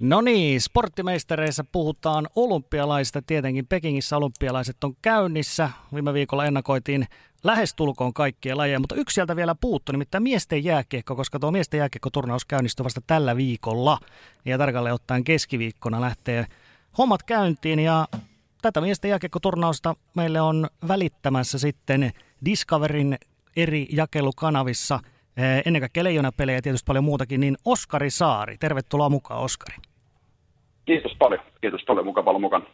No niin, sporttimeistereissä puhutaan olympialaista. Tietenkin Pekingissä olympialaiset on käynnissä. Viime viikolla ennakoitiin lähestulkoon kaikkia lajeja, mutta yksi sieltä vielä puuttu, nimittäin miesten jääkiekko, koska tuo miesten jääkiekko-turnaus käynnistyy vasta tällä viikolla. Ja tarkalleen ottaen keskiviikkona lähtee hommat käyntiin ja tätä miesten jääkiekko-turnausta meille on välittämässä sitten Discoverin eri jakelukanavissa eh, ennen kaikkea leijonapelejä ja tietysti paljon muutakin, niin Oskari Saari. Tervetuloa mukaan, Oskari. Kiitos paljon. Kiitos paljon. Mukava olla mukana.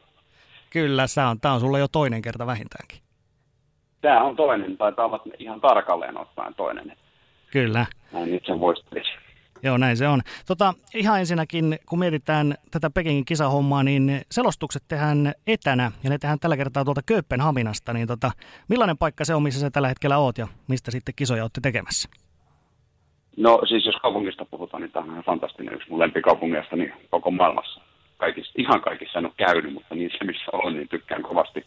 Kyllä, tämä on, tämä on sulle jo toinen kerta vähintäänkin. Tämä on toinen, taitaa olla ihan tarkalleen ottaen toinen. Kyllä. Näin itse muistelisin. Joo, näin se on. Tota, ihan ensinnäkin, kun mietitään tätä Pekingin kisahommaa, niin selostukset tehdään etänä, ja ne tehdään tällä kertaa tuolta Kööpenhaminasta, niin tota, millainen paikka se on, missä sä tällä hetkellä oot, ja mistä sitten kisoja olette tekemässä? No siis jos kaupungista puhutaan, niin tämä on fantastinen yksi mun lempikaupungeista niin koko maailmassa. Kaikissa, ihan kaikissa en ole käynyt, mutta niissä missä on, niin tykkään kovasti.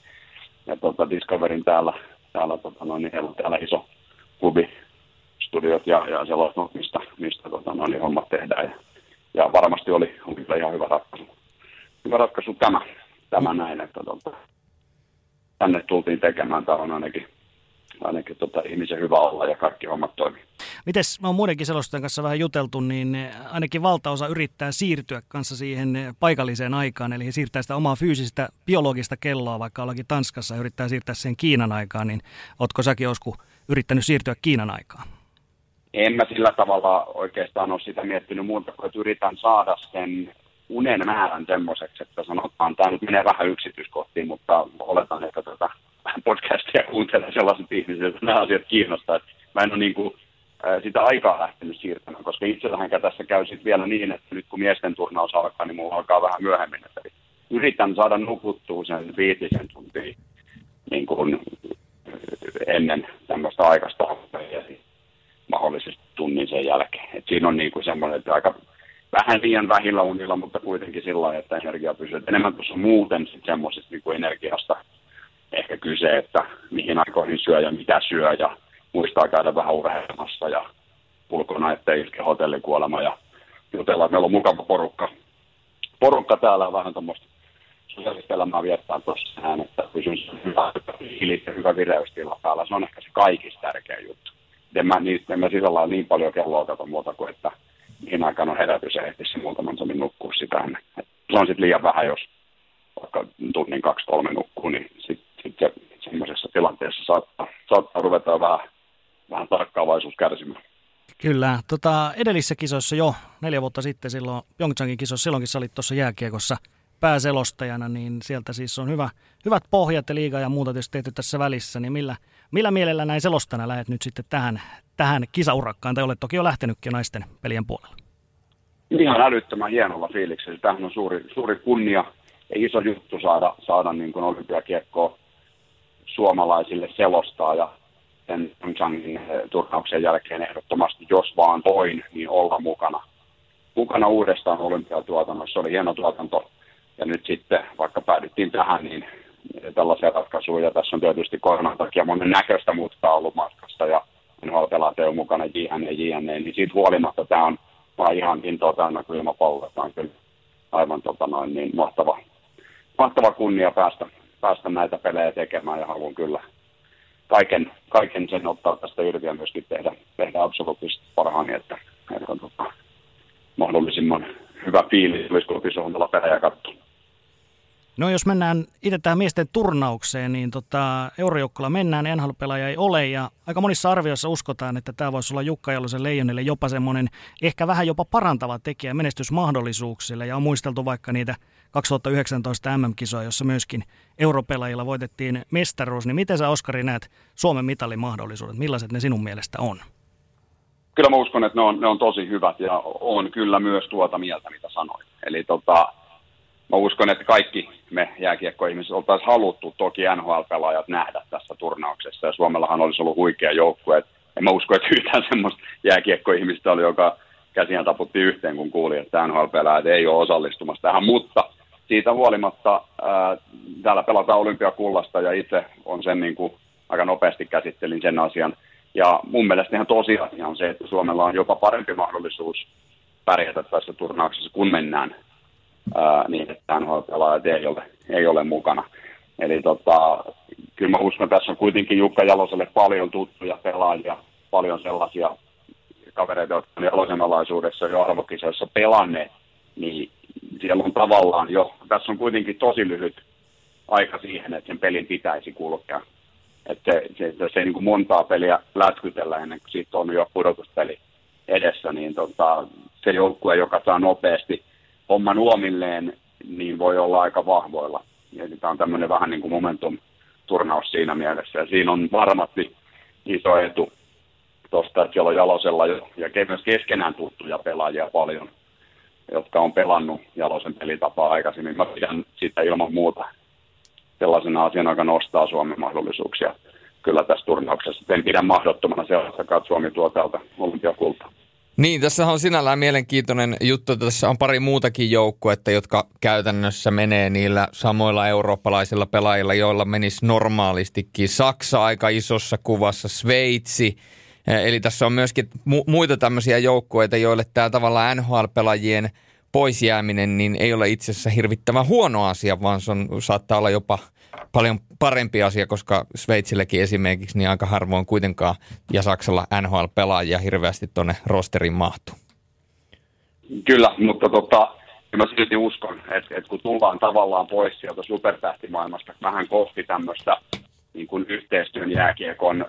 Ja tota, Discoverin täällä, täällä, tota, noin, niin täällä iso klubi, studiot ja, ja sellaiset, mistä, mistä tota, noin, niin hommat tehdään. Ja, ja varmasti oli, oli kyllä ihan hyvä ratkaisu. Hyvä ratkaisu tämä, tämä näin, että tota, tänne tultiin tekemään. Tämä on ainakin, ainakin tota, ihmisen hyvä olla ja kaikki hommat toimii. Mites, mä oon muidenkin selostajan kanssa vähän juteltu, niin ainakin valtaosa yrittää siirtyä kanssa siihen paikalliseen aikaan, eli he siirtää sitä omaa fyysistä biologista kelloa, vaikka ollakin Tanskassa yrittää siirtää sen Kiinan aikaan, niin ootko säkin joskus yrittänyt siirtyä Kiinan aikaan? En mä sillä tavalla oikeastaan ole sitä miettinyt muuta kuin, että yritän saada sen unen määrän semmoiseksi, että sanotaan, tämä nyt menee vähän yksityiskohtiin, mutta oletan, että tätä podcastia kuuntelee sellaiset ihmiset, että nämä asiat kiinnostaa. Mä en ole niin kuin sitä aikaa lähtenyt siirtämään, koska itsellähän tässä käy sitten vielä niin, että nyt kun miesten turnaus alkaa, niin mulla alkaa vähän myöhemmin. Että yritän saada nukuttua sen viitisen tuntia niin kuin ennen tämmöistä aikaista ja mahdollisesti tunnin sen jälkeen. Et siinä on niin kuin semmoinen, että aika vähän liian vähillä unilla, mutta kuitenkin sillä lailla, että energia pysyy. Et enemmän tuossa muuten sitten semmoisesta niin kuin energiasta ehkä kyse, että mihin aikoihin syö ja mitä syö ja muistaa käydä vähän urheilemassa ja ulkona, ettei iske hotellikuolema ja jutella. Meillä on mukava porukka, porukka täällä vähän tuommoista sosiaalista elämää viettää tuossa että pysyn hyvä, hyvä vireystila päällä. Se on ehkä se kaikista tärkeä juttu. En mä, niin, en mä sillä lailla niin paljon kelloa kato muuta kuin, että mihin aikaan on herätys ja ehtisi muutaman tunnin nukkua sitä. Se on sitten liian vähän, jos vaikka tunnin kaksi kolme nukkuu, niin sitten sit se semmoisessa tilanteessa saattaa, saattaa ruveta vähän vähän tarkkaavaisuus kärsimään. Kyllä. Tota, edellisissä kisoissa jo neljä vuotta sitten silloin Pyeongchangin kisossa, silloinkin sä olit tuossa jääkiekossa pääselostajana, niin sieltä siis on hyvä, hyvät pohjat ja liiga ja muuta tietysti tehty tässä välissä, niin millä, millä mielellä näin selostana lähdet nyt sitten tähän, tähän kisaurakkaan, tai olet toki jo lähtenytkin naisten pelien puolella? Ihan älyttömän hienolla fiiliksellä. Tämähän on suuri, suuri kunnia ja iso juttu saada, saada niin kuin olympiakiekkoa suomalaisille selostaa ja sen eh, turnauksen jälkeen ehdottomasti, jos vaan voin, niin olla mukana. Mukana uudestaan olympiatuotannossa. Se oli hieno tuotanto. Ja nyt sitten, vaikka päädyttiin tähän, niin tällaisia ratkaisuja. Tässä on tietysti koronan takia monen näköistä muuttaa ollut matkassa ja NHL-pelaat ei ole mukana JNE, JNE, niin siitä huolimatta tämä on vaan ihan intoa täynnä kuin ilmapallo. Tämä on kyllä aivan tota noin, niin mahtava, mahtava kunnia päästä, päästä näitä pelejä tekemään ja haluan kyllä kaiken, kaiken sen ottaa tästä irti ja myöskin tehdä, tehdä absoluuttisesti parhaani, että, että tota, mahdollisimman hyvä fiilis olisi kotisohvalla pelejä katsoa. No jos mennään itse tähän miesten turnaukseen, niin tota, eurojoukkola mennään, nhl ei ole ja aika monissa arvioissa uskotaan, että tämä voisi olla Jukka Jalosen leijonille jopa semmoinen ehkä vähän jopa parantava tekijä menestysmahdollisuuksille ja on muisteltu vaikka niitä 2019 MM-kisoja, jossa myöskin europelaajilla voitettiin mestaruus, niin miten sä Oskari näet Suomen mitalin mahdollisuudet, millaiset ne sinun mielestä on? Kyllä mä uskon, että ne on, ne on tosi hyvät ja on kyllä myös tuota mieltä, mitä sanoin. Eli tota, mä uskon, että kaikki me jääkiekkoihmiset oltaisiin haluttu toki NHL-pelaajat nähdä tässä turnauksessa. Ja Suomellahan olisi ollut huikea joukkue. En mä usko, että yhtään semmoista jääkiekkoihmistä oli, joka käsiään taputti yhteen, kun kuuli, että NHL-pelaajat ei ole osallistumassa tähän. Mutta siitä huolimatta ää, täällä pelataan olympiakullasta ja itse on sen niin kuin, aika nopeasti käsittelin sen asian. Ja mun mielestä ihan tosiasia on se, että Suomella on jopa parempi mahdollisuus pärjätä tässä turnauksessa, kun mennään ää, niin, että NHL-pelaajat ei ole, ei ole mukana. Eli tota, kyllä mä uskon, että tässä on kuitenkin Jukka Jaloselle paljon tuttuja pelaajia, paljon sellaisia kavereita, jotka on Jalosen alaisuudessa jo arvokisoissa pelanneet, niin siellä on tavallaan jo, tässä on kuitenkin tosi lyhyt aika siihen, että sen pelin pitäisi kulkea. Että se, se, se, se ei niin kuin montaa peliä lätkytellä ennen kuin siitä on jo pudotuspeli edessä, niin tota, se joukkue, joka saa nopeasti homman uomilleen, niin voi olla aika vahvoilla. Eli tämä on tämmöinen vähän niin kuin momentum-turnaus siinä mielessä. Ja siinä on varmasti iso etu tuosta, että siellä on Jalosella jo, ja myös keskenään tuttuja pelaajia paljon, jotka on pelannut Jalosen pelitapaa aikaisemmin. Mä pidän sitä ilman muuta sellaisena asiana, joka nostaa Suomen mahdollisuuksia kyllä tässä turnauksessa. En pidä mahdottomana sellaista, että Suomi tuo täältä olympiakultaa. Niin, tässä on sinällään mielenkiintoinen juttu, tässä on pari muutakin joukkuetta, jotka käytännössä menee niillä samoilla eurooppalaisilla pelaajilla, joilla menisi normaalistikin. Saksa aika isossa kuvassa, Sveitsi, eh, eli tässä on myöskin mu- muita tämmöisiä joukkueita, joille tämä tavallaan NHL-pelaajien pois jääminen niin ei ole itse asiassa hirvittävän huono asia, vaan se on, saattaa olla jopa paljon parempi asia, koska Sveitsilläkin esimerkiksi niin aika harvoin kuitenkaan ja Saksalla NHL-pelaajia hirveästi tuonne rosterin mahtuu. Kyllä, mutta tota, mä silti uskon, että, että kun tullaan tavallaan pois sieltä supertähtimaailmasta vähän kohti tämmöistä niin kuin yhteistyön jääkiekon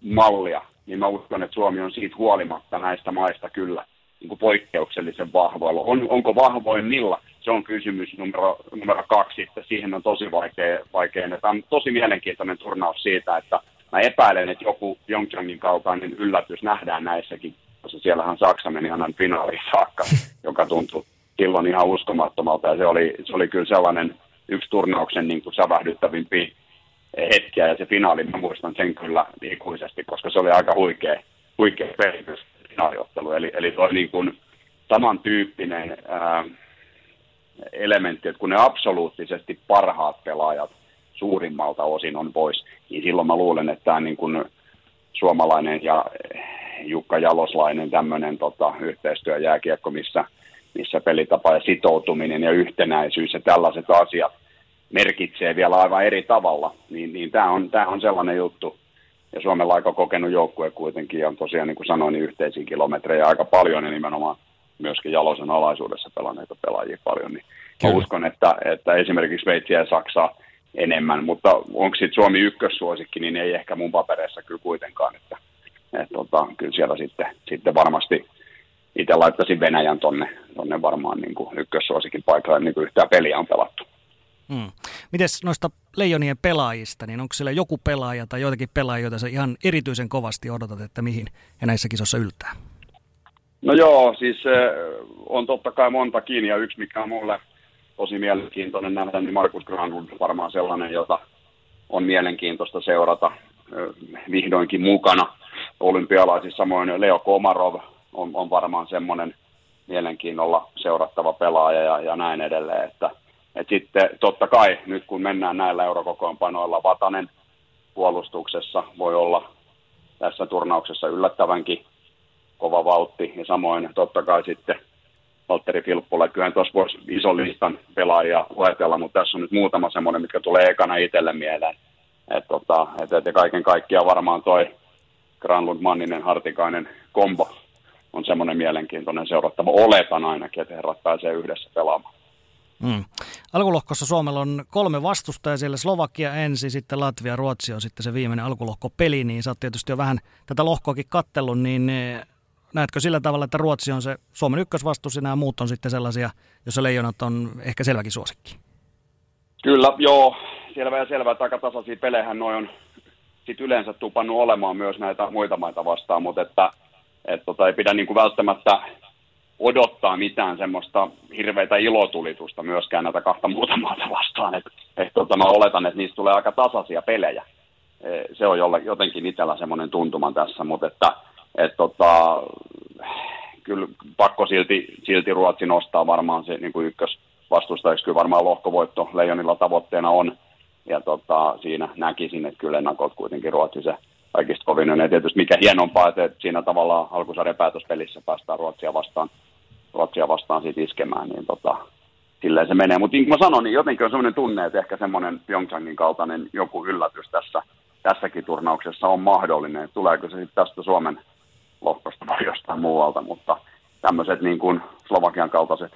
mallia, niin mä uskon, että Suomi on siitä huolimatta näistä maista kyllä niin kuin poikkeuksellisen vahvoilla. On, onko vahvoimmilla? Se on kysymys numero, numero kaksi, että siihen on tosi vaikea, vaikea. Tämä on tosi mielenkiintoinen turnaus siitä, että mä epäilen, että joku Pyeongchangin kaltainen yllätys nähdään näissäkin, koska siellähän Saksa meni aina finaaliin saakka, joka tuntui silloin ihan uskomattomalta. Ja se oli, se oli kyllä sellainen yksi turnauksen niin kuin sävähdyttävimpiä hetkiä, ja se finaali, mä muistan sen kyllä ikuisesti, koska se oli aika huikea, huikea peritys finaaliottelu. Eli, eli tuo niin kuin samantyyppinen ää, elementti, että kun ne absoluuttisesti parhaat pelaajat suurimmalta osin on pois, niin silloin mä luulen, että tämä niin kuin suomalainen ja Jukka Jaloslainen tämmöinen tota, yhteistyöjääkiekko, missä, missä pelitapa ja sitoutuminen ja yhtenäisyys ja tällaiset asiat merkitsee vielä aivan eri tavalla, niin, niin tämä on, tämä on sellainen juttu, ja Suomella aika kokenut joukkue kuitenkin, ja tosiaan niin kuin sanoin, niin yhteisiä kilometrejä aika paljon, ja nimenomaan myöskin Jalosen alaisuudessa pelanneita pelaajia paljon, niin Kyllä. uskon, että, että esimerkiksi Sveitsiä ja Saksaa enemmän, mutta onko sitten Suomi ykkössuosikki, niin ei ehkä mun papereissa kyllä kuitenkaan, että, että tota, kyllä siellä sitten, sitten varmasti itse laittaisin Venäjän tonne, tonne varmaan niin kuin ykkössuosikin paikalle, niin kuin yhtään peliä on pelattu. Hmm. Mites noista leijonien pelaajista, niin onko siellä joku pelaaja tai joitakin pelaajia, joita sä ihan erityisen kovasti odotat, että mihin he näissä kisossa yltää? No joo, siis on totta kai montakin ja yksi mikä on mulle tosi mielenkiintoinen nähdä, niin Markus Granlund varmaan sellainen, jota on mielenkiintoista seurata vihdoinkin mukana olympialaisissa. Samoin Leo Komarov on, on varmaan semmoinen mielenkiinnolla seurattava pelaaja ja, ja näin edelleen, että – et sitten totta kai nyt kun mennään näillä eurokokoonpanoilla, Vatanen puolustuksessa voi olla tässä turnauksessa yllättävänkin kova vauhti. Ja samoin totta kai sitten Valtteri Filppula, kyllähän tuossa voisi ison listan pelaajia luetella, mutta tässä on nyt muutama semmoinen, mitkä tulee ekana itselle mieleen. Et tota, et, et, kaiken kaikkiaan varmaan toi Granlund, Manninen, Hartikainen kombo on semmoinen mielenkiintoinen seurattava. Oletan ainakin, että herrat pääsee yhdessä pelaamaan. Mm. Alkulohkossa Suomella on kolme vastustajaa, siellä Slovakia ensin, sitten Latvia, Ruotsi on sitten se viimeinen alkulohkopeli, niin sä oot tietysti jo vähän tätä lohkoakin kattellut, niin eh, näetkö sillä tavalla, että Ruotsi on se Suomen ykkösvastus ja muut on sitten sellaisia, joissa leijonat on ehkä selväkin suosikki? Kyllä, joo, selvä ja selvä, että aika tasaisia pelejä noin on sit yleensä tupannut olemaan myös näitä muita maita vastaan, mutta että et tota, ei pidä niin kuin välttämättä odottaa mitään semmoista hirveitä ilotulitusta myöskään näitä kahta muuta maata vastaan. Et, et, tota, mä oletan, että niistä tulee aika tasaisia pelejä. E, se on jotenkin itsellä semmoinen tuntuma tässä, mutta että et, tota, kyllä pakko silti, silti Ruotsi nostaa varmaan se niin kuin vastustajiksi kyllä varmaan lohkovoitto Leijonilla tavoitteena on. Ja tota, siinä näkisin, että kyllä ennakot kuitenkin Ruotsi se kaikista kovin on. Ja tietysti mikä hienompaa, että siinä tavallaan alkusarjan päätöspelissä päästään Ruotsia vastaan, Ruotsia vastaan siitä iskemään, niin tota, silleen se menee. Mutta niin kuin mä sanoin, niin jotenkin on sellainen tunne, että ehkä semmoinen Pyeongchangin kaltainen joku yllätys tässä, tässäkin turnauksessa on mahdollinen. Tuleeko se sitten tästä Suomen lohkosta vai jostain muualta, mutta tämmöiset niin kuin Slovakian kaltaiset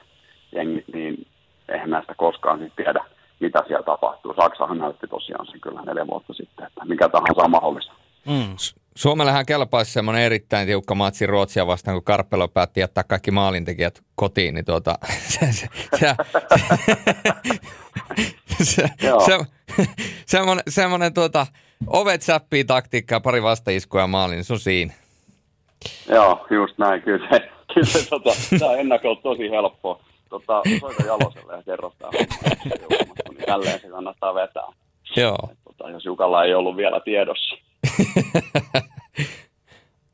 jengit, niin eihän näistä koskaan sitten tiedä, mitä siellä tapahtuu. Saksahan näytti tosiaan sen kyllä neljä vuotta sitten, että mikä tahansa on mahdollista. Mm. Suomellehan kelpaisi semmoinen erittäin tiukka matsi Ruotsia vastaan, kun Karpelo päätti jättää kaikki maalintekijät kotiin, niin tuota, se, se, se, se, se, semmoinen, semmoinen tuota, ovet säppii taktiikkaa, pari vastaiskua ja maalin, niin se on siinä. Joo, just näin. Kyllä se, kyllä se tota, tämä on ennakolta tosi helppoa. Tota, soita Jaloselle ja kerro tämä niin tälleen se kannattaa vetää. Joo. Et, tota, jos Jukalla ei ollut vielä tiedossa.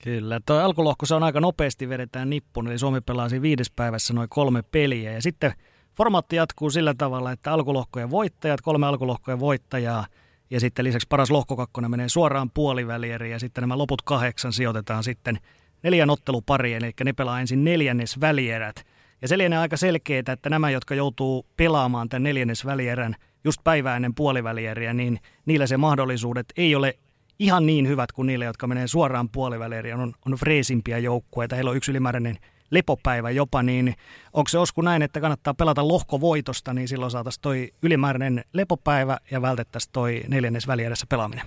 Kyllä, tuo alkulohko se on aika nopeasti vedetään nippun, eli Suomi pelaa siinä viides päivässä noin kolme peliä. Ja sitten formaatti jatkuu sillä tavalla, että alkulohkojen voittajat, kolme alkulohkojen voittajaa, ja sitten lisäksi paras lohkokakkonen menee suoraan puolivälieriin, ja sitten nämä loput kahdeksan sijoitetaan sitten neljän ottelupariin, eli ne pelaa ensin neljännes välierät. Ja se lienee aika selkeää, että nämä, jotka joutuu pelaamaan tämän neljännes välierän just päivää ennen puolivälieriä, niin niillä se mahdollisuudet ei ole ihan niin hyvät kuin niille, jotka menee suoraan puoliväliin on, on freesimpiä joukkueita. Heillä on yksi ylimääräinen lepopäivä jopa, niin onko se osku näin, että kannattaa pelata lohkovoitosta, niin silloin saataisiin toi ylimääräinen lepopäivä ja vältettäisiin toi neljännes välieressä pelaaminen?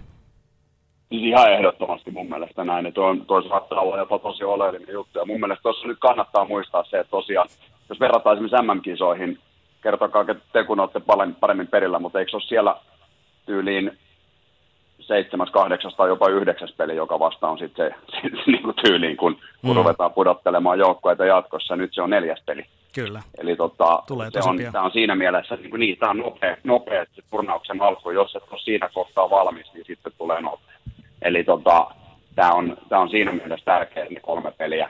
Siis ihan ehdottomasti mun mielestä näin, että toi, toi saattaa olla jopa tosi oleellinen juttu. Ja mun mielestä tuossa nyt kannattaa muistaa se, että tosiaan, jos verrataan esimerkiksi MM-kisoihin, kertokaa, te kun olette paremmin perillä, mutta eikö se ole siellä tyyliin seitsemäs, kahdeksas tai jopa yhdeksäs peli, joka vasta on sitten se, se niin kuin tyyliin, kun, kun mm. ruvetaan pudottelemaan joukkoita jatkossa. Nyt se on neljäs peli. Kyllä. Eli tota, Tulee se on, tämä on siinä mielessä, niin, kuin, niin tämä on nopea, nopea se turnauksen alku. Jos et ole siinä kohtaa valmis, niin sitten tulee nopea. Eli tota, tämä on, tämä on siinä mielessä tärkeää, että ne kolme peliä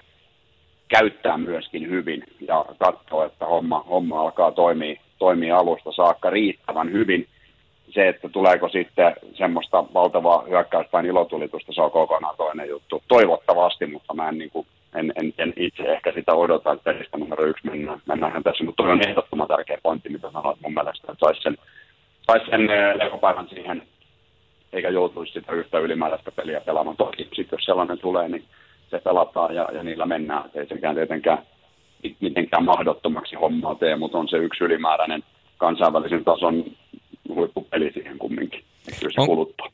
käyttää myöskin hyvin ja katsoa, että homma, homma alkaa toimia, toimia alusta saakka riittävän hyvin – se, että tuleeko sitten semmoista valtavaa hyökkäyspäin ilotulitusta, se on kokonaan toinen juttu. Toivottavasti, mutta mä en, niin kuin, en, en, en itse ehkä sitä odota, että pelistä numero yksi mennään, mennään tässä, mutta toi on ehdottoman tärkeä pointti, mitä sanoit mun mielestä, että saisi sen, sais sen eh, lekopäivän siihen, eikä joutuisi sitä yhtä ylimääräistä peliä pelaamaan. Toki sitten jos sellainen tulee, niin se pelataan ja, ja niillä mennään. Se ei sekään tietenkään mitenkään mahdottomaksi hommaa tee, mutta on se yksi ylimääräinen kansainvälisen tason huippupeli siihen kumminkin. Kyllä se on, kuluttaa.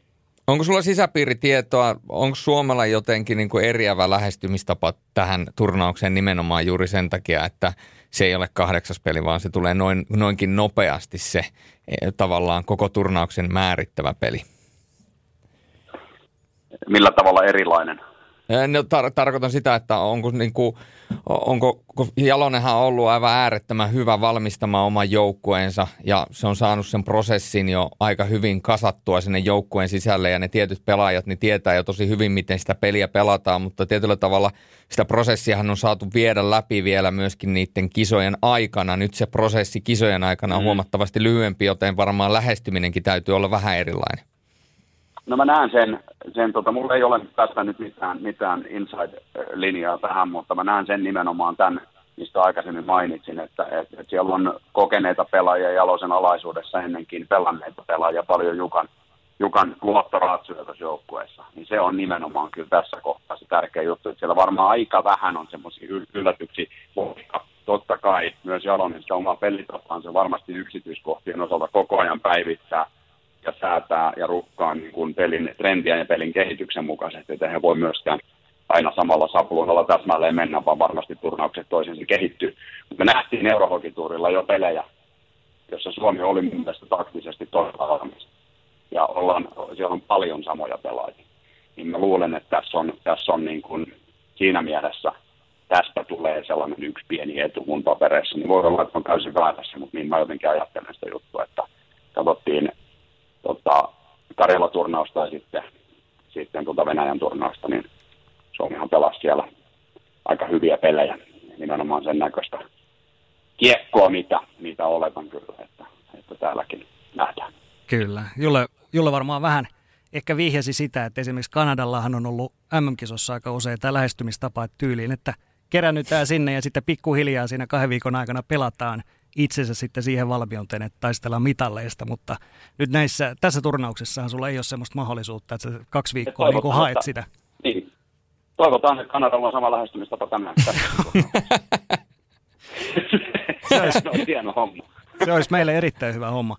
Onko sulla sisäpiiritietoa, onko Suomella jotenkin niin kuin eriävä lähestymistapa tähän turnaukseen nimenomaan juuri sen takia, että se ei ole kahdeksas peli, vaan se tulee noin, noinkin nopeasti se eh, tavallaan koko turnauksen määrittävä peli? Millä tavalla erilainen? No, tar- tarkoitan sitä, että onko, niin kuin, onko Jalonenhan on ollut aivan äärettömän hyvä valmistamaan oman joukkueensa ja se on saanut sen prosessin jo aika hyvin kasattua sinne joukkueen sisälle ja ne tietyt pelaajat niin tietää jo tosi hyvin, miten sitä peliä pelataan, mutta tietyllä tavalla sitä prosessiahan on saatu viedä läpi vielä myöskin niiden kisojen aikana. Nyt se prosessi kisojen aikana on mm. huomattavasti lyhyempi, joten varmaan lähestyminenkin täytyy olla vähän erilainen. No mä näen sen, sen tota, mulla ei ole tästä nyt mitään, mitään inside-linjaa tähän, mutta mä näen sen nimenomaan tämän, mistä aikaisemmin mainitsin, että, että, että siellä on kokeneita pelaajia Jalosen alaisuudessa ennenkin pelanneita pelaajia paljon Jukan, Jukan luottoratsuja tässä joukkueessa. Niin se on nimenomaan kyllä tässä kohtaa se tärkeä juttu, että siellä varmaan aika vähän on semmoisia yllätyksiä, vaikka totta kai myös Jalonen sitä omaa pelitapaansa varmasti yksityiskohtien osalta koko ajan päivittää, ja säätää ja rukkaa niin kuin pelin trendiä ja pelin kehityksen mukaisesti, että he voi myöskään aina samalla sapluunalla täsmälleen mennä, vaan varmasti turnaukset toisensa kehittyy. Me nähtiin Eurohokituurilla jo pelejä, jossa Suomi oli mun mielestä taktisesti todella valmis. Ja ollaan, siellä on paljon samoja pelaajia. Niin mä luulen, että tässä on, tässä on niin kuin siinä mielessä tästä tulee sellainen yksi pieni etu mun papereissa. Niin voi olla, että on täysin väärässä, mutta niin mä jotenkin ajattelen sitä juttua, että katsottiin tota, Karjala-turnausta ja sitten, sitten tuota Venäjän turnausta, niin Suomihan pelasi siellä aika hyviä pelejä, nimenomaan sen näköistä, kiekkoa, mitä, mitä oletan kyllä, että, että täälläkin nähdään. Kyllä. Julle, Julle varmaan vähän ehkä vihjasi sitä, että esimerkiksi Kanadallahan on ollut MM-kisossa aika usein tämä lähestymistapa tyyliin, että kerännytään sinne ja sitten pikkuhiljaa siinä kahden viikon aikana pelataan itsensä sitten siihen valmiuteen, että taistellaan mitalleista, mutta nyt näissä, tässä turnauksessahan sulla ei ole sellaista mahdollisuutta, että sä kaksi viikkoa niin kuin haet sitä. Niin. Toivotaan, että Kanadalla on sama lähestymistapa tämän. se, olisi, se olisi hieno homma. Se olisi meille erittäin hyvä homma.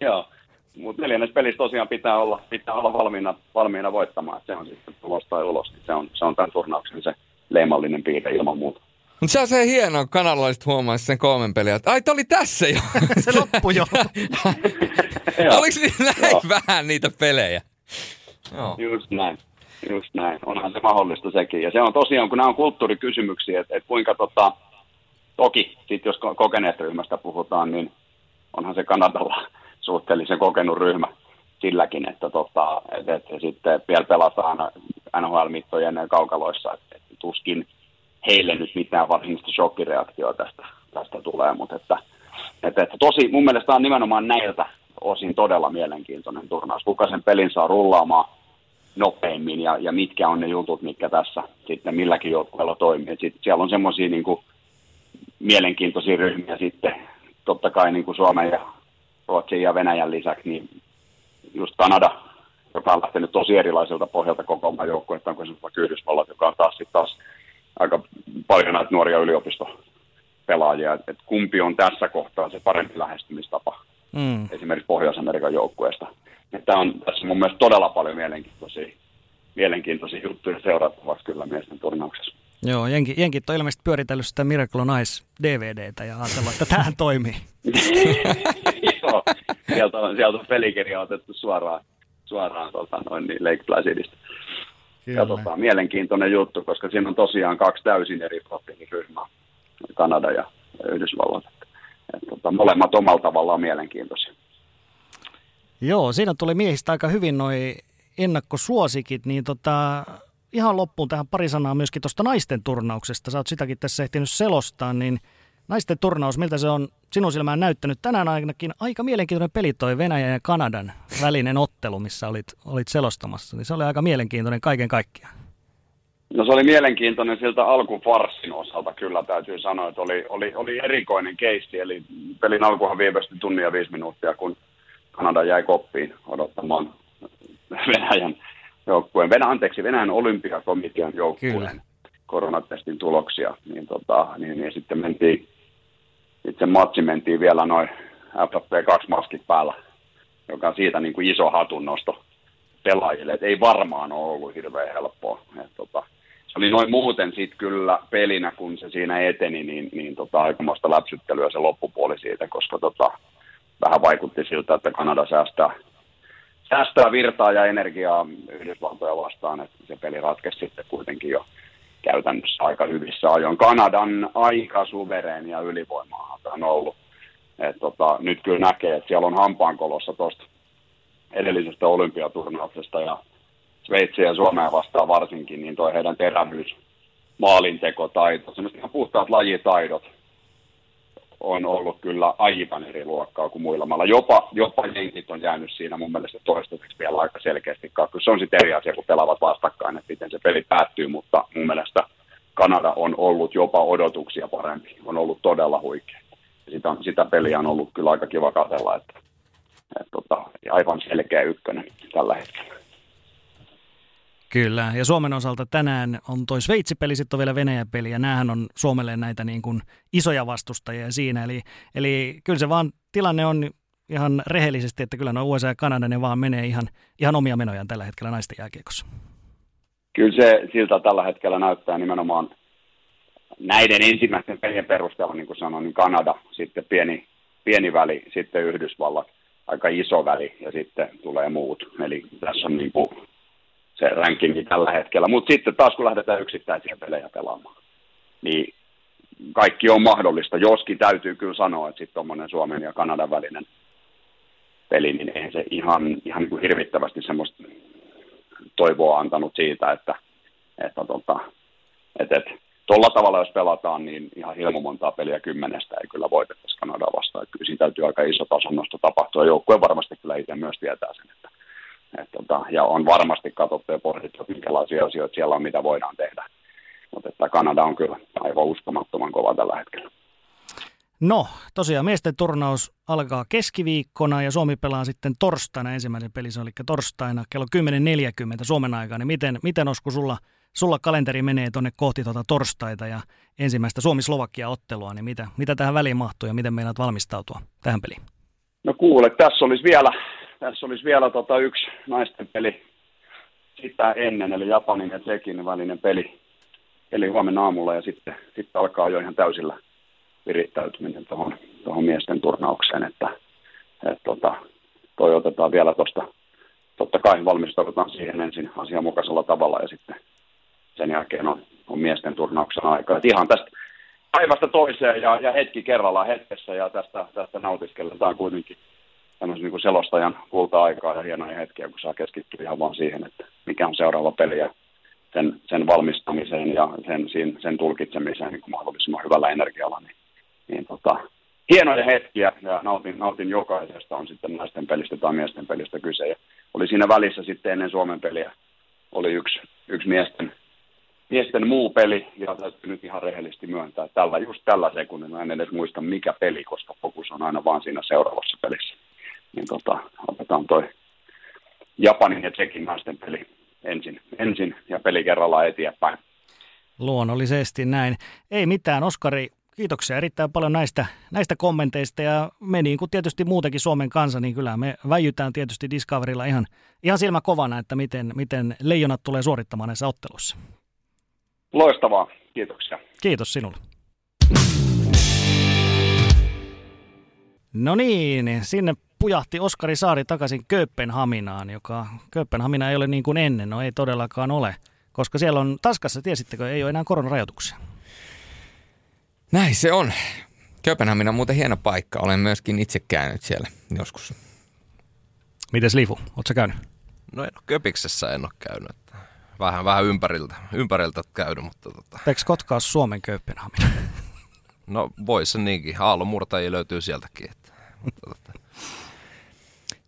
Joo, mutta neljännes pelissä tosiaan pitää olla, pitää olla valmiina, valmiina voittamaan. Se on sitten tulos tai ulos. Se on, se on tämän turnauksen se leimallinen piirre ilman muuta. Mutta se on se hieno, kanalaiset huomaisi sen kolmen peliä, että ai, oli tässä jo. se loppui jo. Oliko näin Joo. vähän niitä pelejä? Joo. Just näin. Just näin. Onhan se mahdollista sekin. Ja se on tosiaan, kun nämä on kulttuurikysymyksiä, että, että kuinka tota, toki, sit jos kokeneesta ryhmästä puhutaan, niin onhan se Kanadalla suhteellisen kokenut ryhmä silläkin, että, tota, että, että sitten vielä pelataan NHL-mittojen kaukaloissa, että, että tuskin heille nyt mitään varsinaista shokkireaktioa tästä, tästä tulee, mutta että, että, että tosi mun mielestä on nimenomaan näiltä osin todella mielenkiintoinen turnaus. Kuka sen pelin saa rullaamaan nopeimmin ja, ja mitkä on ne jutut, mitkä tässä sitten milläkin joukkueella toimii. Sitten siellä on semmoisia niin mielenkiintoisia ryhmiä sitten, totta kai niin kuin Suomen ja Ruotsin ja Venäjän lisäksi, niin just Kanada, joka on lähtenyt tosi erilaiselta pohjalta kokoamaan joukkuetta, kuin esimerkiksi Yhdysvallat, joka on taas taas aika paljon näitä nuoria yliopistopelaajia, että et kumpi on tässä kohtaa se parempi lähestymistapa mm. esimerkiksi Pohjois-Amerikan joukkueesta. Tämä on tässä mun mielestä todella paljon mielenkiintoisia, mielenkiintoisia juttuja seurattavaksi kyllä miesten turnauksessa. Joo, jenki, jenkit on ilmeisesti pyöritellyt sitä Miracle on Ice DVDtä ja ajatellut, että tähän toimii. Joo, sieltä on, sieltä on pelikirja otettu suoraan, suoraan tota, noin niin Lake Placidista. Katsotaan, mielenkiintoinen juttu, koska siinä on tosiaan kaksi täysin eri proteiiniryhmää, Kanada ja Yhdysvallat. Et, tota, molemmat omalla tavallaan mielenkiintoisia. Joo, siinä tuli miehistä aika hyvin noin ennakkosuosikit, niin tota, ihan loppuun tähän pari sanaa myöskin tuosta naisten turnauksesta. Sä oot sitäkin tässä ehtinyt selostaa, niin naisten turnaus, miltä se on sinun silmään näyttänyt? Tänään ainakin aika mielenkiintoinen peli toi Venäjän ja Kanadan välinen ottelu, missä olit, olit selostamassa. Niin se oli aika mielenkiintoinen kaiken kaikkiaan. No se oli mielenkiintoinen siltä alkufarssin osalta kyllä täytyy sanoa, että oli, oli, oli erikoinen keisti. Eli pelin alkuhan viivästi tunnin ja viisi minuuttia, kun Kanada jäi koppiin odottamaan Venäjän joukkueen, Venä, anteeksi, Venäjän olympiakomitean joukkueen koronatestin tuloksia, niin, tota, niin, niin sitten mentiin, itse matsi mentiin vielä noin FFP2-maskit päällä, joka on siitä niin kuin iso hatunnosto pelaajille, että ei varmaan ole ollut hirveän helppoa. Et, tota, se oli noin muuten sitten kyllä pelinä, kun se siinä eteni, niin, niin tota, aikamoista läpsyttelyä se loppupuoli siitä, koska tota, vähän vaikutti siltä, että Kanada säästää säästää virtaa ja energiaa Yhdysvaltoja vastaan, että se peli ratkesi sitten kuitenkin jo käytännössä aika hyvissä ajoin. Kanadan aika suvereen ja ylivoimaa on ollut. Et tota, nyt kyllä näkee, että siellä on hampaankolossa tuosta edellisestä olympiaturnauksesta ja Sveitsi ja Suomea vastaan varsinkin, niin toi heidän terävyys, maalintekotaito, semmoiset ihan puhtaat lajitaidot, on ollut kyllä aivan eri luokkaa kuin muilla mailla. Jopa, jopa jenkit on jäänyt siinä mun mielestä toistaiseksi vielä aika selkeästi kakku. Se on sitten eri asia, kun pelaavat vastakkain, että miten se peli päättyy, mutta mun mielestä Kanada on ollut jopa odotuksia parempi. On ollut todella huikea. Sitä, sitä peliä on ollut kyllä aika kiva katsella, että, että, että tota, aivan selkeä ykkönen tällä hetkellä. Kyllä, ja Suomen osalta tänään on toi Sveitsi-peli, sitten on vielä Venäjä-peli, ja näähän on Suomelle näitä niin kuin isoja vastustajia siinä. Eli, eli kyllä se vaan tilanne on ihan rehellisesti, että kyllä nuo USA ja Kanada ne vaan menee ihan, ihan omia menojaan tällä hetkellä naisten jääkiekossa. Kyllä se siltä tällä hetkellä näyttää nimenomaan näiden ensimmäisten pelien perusteella, niin kuin sanoin, niin Kanada, sitten pieni, pieni väli, sitten Yhdysvallat, aika iso väli ja sitten tulee muut. Eli tässä on niin kuin se rankingi tällä hetkellä. Mutta sitten taas kun lähdetään yksittäisiä pelejä pelaamaan, niin kaikki on mahdollista. Joskin täytyy kyllä sanoa, että sitten tuommoinen Suomen ja Kanadan välinen peli, niin ei se ihan, ihan niin kuin hirvittävästi semmoista toivoa antanut siitä, että, että, tota, että, että tuolla tavalla, jos pelataan, niin ihan hirmu montaa peliä kymmenestä ei kyllä voitettaisi Kanadaa vastaan. Että kyllä siinä täytyy aika iso tason tapahtua. Joukkue varmasti kyllä itse myös tietää sen. Että, tota, ja on varmasti katsottu ja pohdittu, minkälaisia asioita siellä on, mitä voidaan tehdä. Mutta että Kanada on kyllä aivan uskomattoman kova tällä hetkellä. No, tosiaan miesten turnaus alkaa keskiviikkona ja Suomi pelaa sitten torstaina ensimmäisen pelin, eli torstaina kello 10.40 Suomen aikaa. Niin miten, miten Osku sulla, sulla kalenteri menee tuonne kohti tuota torstaita ja ensimmäistä Suomi-Slovakia-ottelua, niin mitä, mitä tähän väliin mahtuu ja miten meinaat valmistautua tähän peliin? No kuule, tässä olisi vielä, tässä olisi vielä tota yksi naisten peli sitä ennen, eli Japanin ja Tsekin välinen peli, eli huomenna aamulla ja sitten, sitten alkaa jo ihan täysillä virittäytyminen tuohon, tuohon miesten turnaukseen, että, että tota, toi otetaan vielä tuosta, totta kai valmistaudutaan siihen ensin asianmukaisella tavalla ja sitten sen jälkeen on, on miesten turnauksen aika. Et ihan tästä päivästä toiseen ja, ja hetki kerrallaan hetkessä ja tästä, tästä nautiskellaan kuitenkin tämmöisen niin kuin selostajan kulta-aikaa ja hienoja hetkiä, kun saa keskittyä ihan vaan siihen, että mikä on seuraava peli ja sen, sen valmistamiseen ja sen, sen, sen tulkitsemiseen niin kuin mahdollisimman hyvällä energialla, niin niin tota, hienoja hetkiä ja nautin, nautin jokaisesta, on sitten naisten pelistä tai miesten pelistä kyse. Ja oli siinä välissä sitten ennen Suomen peliä, oli yksi, yksi miesten, miesten muu peli, ja täytyy nyt ihan rehellisesti myöntää, tällä, just tällä sekunnilla en edes muista mikä peli, koska fokus on aina vaan siinä seuraavassa pelissä. Niin tota, otetaan toi Japanin ja Tsekin naisten peli ensin, ensin ja peli kerrallaan eteenpäin. Luonnollisesti näin. Ei mitään, Oskari, kiitoksia erittäin paljon näistä, näistä kommenteista ja me niin kuin tietysti muutenkin Suomen kansa, niin kyllä me väijytään tietysti Discoverilla ihan, ihan silmä kovana, että miten, miten leijonat tulee suorittamaan näissä otteluissa. Loistavaa, kiitoksia. Kiitos sinulle. No niin, sinne pujahti Oskari Saari takaisin Kööpenhaminaan, joka Kööpenhamina ei ole niin kuin ennen, no ei todellakaan ole, koska siellä on Taskassa, tiesittekö, ei ole enää koronarajoituksia. Näin se on. Kööpenhamina on muuten hieno paikka. Olen myöskin itse käynyt siellä joskus. Mites Lifu, ootko käynyt? No en ole Köpiksessä en ole käynyt. Vähän, vähän ympäriltä, ympäriltä käynyt, mutta tota... Eikö Kotkaa Suomen Kööpenhamina? No voi se niinkin. Aallonmurtajia löytyy sieltäkin. Että, mutta, tota...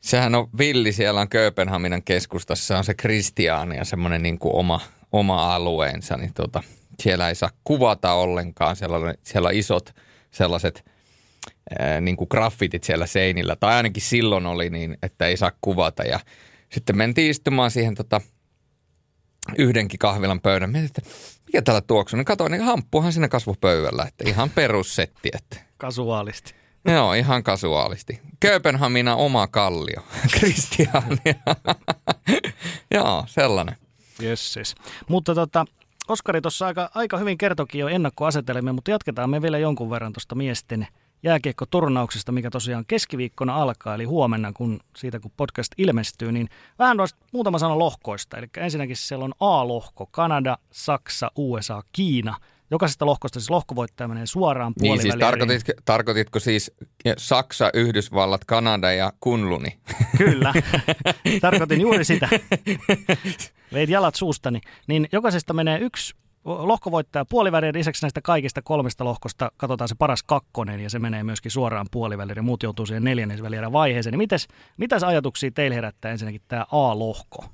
Sehän on villi, siellä on Kööpenhaminan keskustassa, on se Kristiaani ja semmoinen niin kuin oma, oma alueensa, niin tota, siellä ei saa kuvata ollenkaan. Siellä on, siellä on isot sellaiset ää, niin kuin graffitit siellä seinillä, tai ainakin silloin oli niin, että ei saa kuvata. Ja sitten mentiin istumaan siihen tota, yhdenkin kahvilan pöydän. Mietin, että mikä täällä tuoksuu? Niin katsoin, niin hamppuhan siinä kasvupöydällä, että ihan perussetti. Että. Kasuaalisti. Joo, ihan kasuaalisti. Kööpenhamina oma kallio, Kristiania. Joo, sellainen. Jesses. Mutta tota, Oskari tuossa aika, aika hyvin kertokin jo ennakkoasetelmia, mutta jatketaan me vielä jonkun verran tuosta miesten jääkiekkoturnauksesta, mikä tosiaan keskiviikkona alkaa, eli huomenna, kun siitä kun podcast ilmestyy, niin vähän noista muutama sana lohkoista. Eli ensinnäkin siellä on A-lohko, Kanada, Saksa, USA, Kiina. Jokaisesta lohkosta siis lohkovoittaja menee suoraan Niin siis tarkoititko, tarkoititko siis Saksa, Yhdysvallat, Kanada ja Kunluni? Kyllä, tarkoitin juuri sitä. Veit jalat suustani. Niin jokaisesta menee yksi lohkovoittaja puolivälin lisäksi näistä kaikista kolmesta lohkosta katsotaan se paras kakkonen ja se menee myöskin suoraan puoliväliin ja muut joutuu siihen neljännesvälierän vaiheeseen. Niin mites, mitäs ajatuksia teille herättää ensinnäkin tämä A-lohko?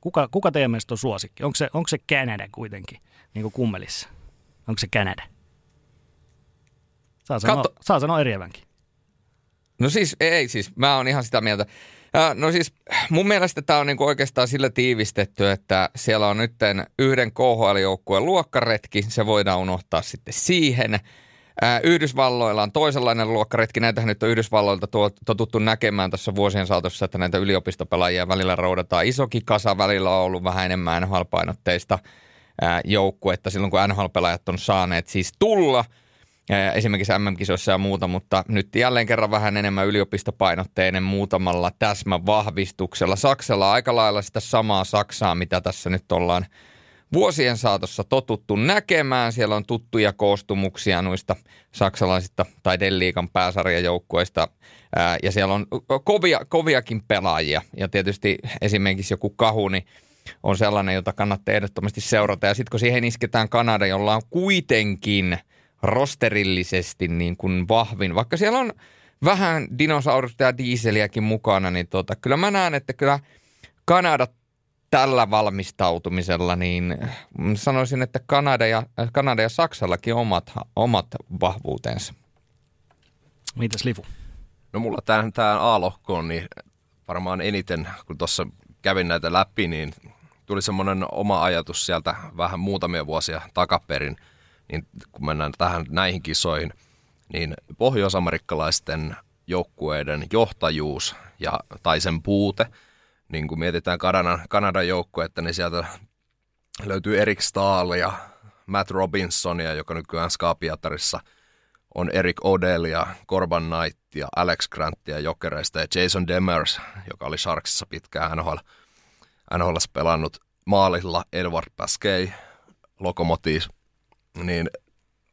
Kuka, kuka teidän mielestä on suosikki? Onko se, onko se Canada kuitenkin, niin kuin kummelissa? Onko se Canada? Saa sanoa, Katso. saa sanoa eriävänkin. No siis ei siis, mä oon ihan sitä mieltä. No siis mun mielestä tämä on niinku oikeastaan sillä tiivistetty, että siellä on nyt yhden KHL-joukkueen luokkaretki, se voidaan unohtaa sitten siihen. Yhdysvalloilla on toisenlainen luokkaretki. Näitä nyt on Yhdysvalloilta totuttu näkemään tässä vuosien saatossa, että näitä yliopistopelaajia välillä roudataan isokin kasa. Välillä on ollut vähän enemmän NHL-painotteista joukkuetta silloin, kun NHL-pelaajat on saaneet siis tulla – esimerkiksi MM-kisoissa ja muuta, mutta nyt jälleen kerran vähän enemmän yliopistopainotteinen muutamalla täsmävahvistuksella. Saksalla on aika lailla sitä samaa Saksaa, mitä tässä nyt ollaan vuosien saatossa totuttu näkemään. Siellä on tuttuja koostumuksia noista saksalaisista tai Delliikan pääsarjajoukkueista ja siellä on kovia, koviakin pelaajia ja tietysti esimerkiksi joku Kahuni on sellainen, jota kannattaa ehdottomasti seurata. Ja sitten kun siihen isketään Kanada, jolla on kuitenkin rosterillisesti niin kuin vahvin, vaikka siellä on vähän dinosaurusta ja diiseliäkin mukana, niin tota, kyllä mä näen, että kyllä Kanada tällä valmistautumisella, niin sanoisin, että Kanada ja, Kanada ja Saksallakin omat, omat vahvuutensa. Mitäs Livu? No mulla tähän, tähän A-lohkoon, niin varmaan eniten, kun tuossa kävin näitä läpi, niin tuli semmoinen oma ajatus sieltä vähän muutamia vuosia takaperin, niin kun mennään tähän näihin kisoihin, niin pohjoisamerikkalaisten joukkueiden johtajuus ja, tai sen puute, niin kun mietitään Kanadan, Kanadan että niin sieltä löytyy Erik Stahl ja Matt Robinsonia, joka nykyään Skapiatarissa on Eric Odell ja Corban Knight ja Alex Grantia Jokereista ja Jason Demers, joka oli Sharksissa pitkään NHL, NHL pelannut maalilla Edward Pasquet, Lokomotiv, niin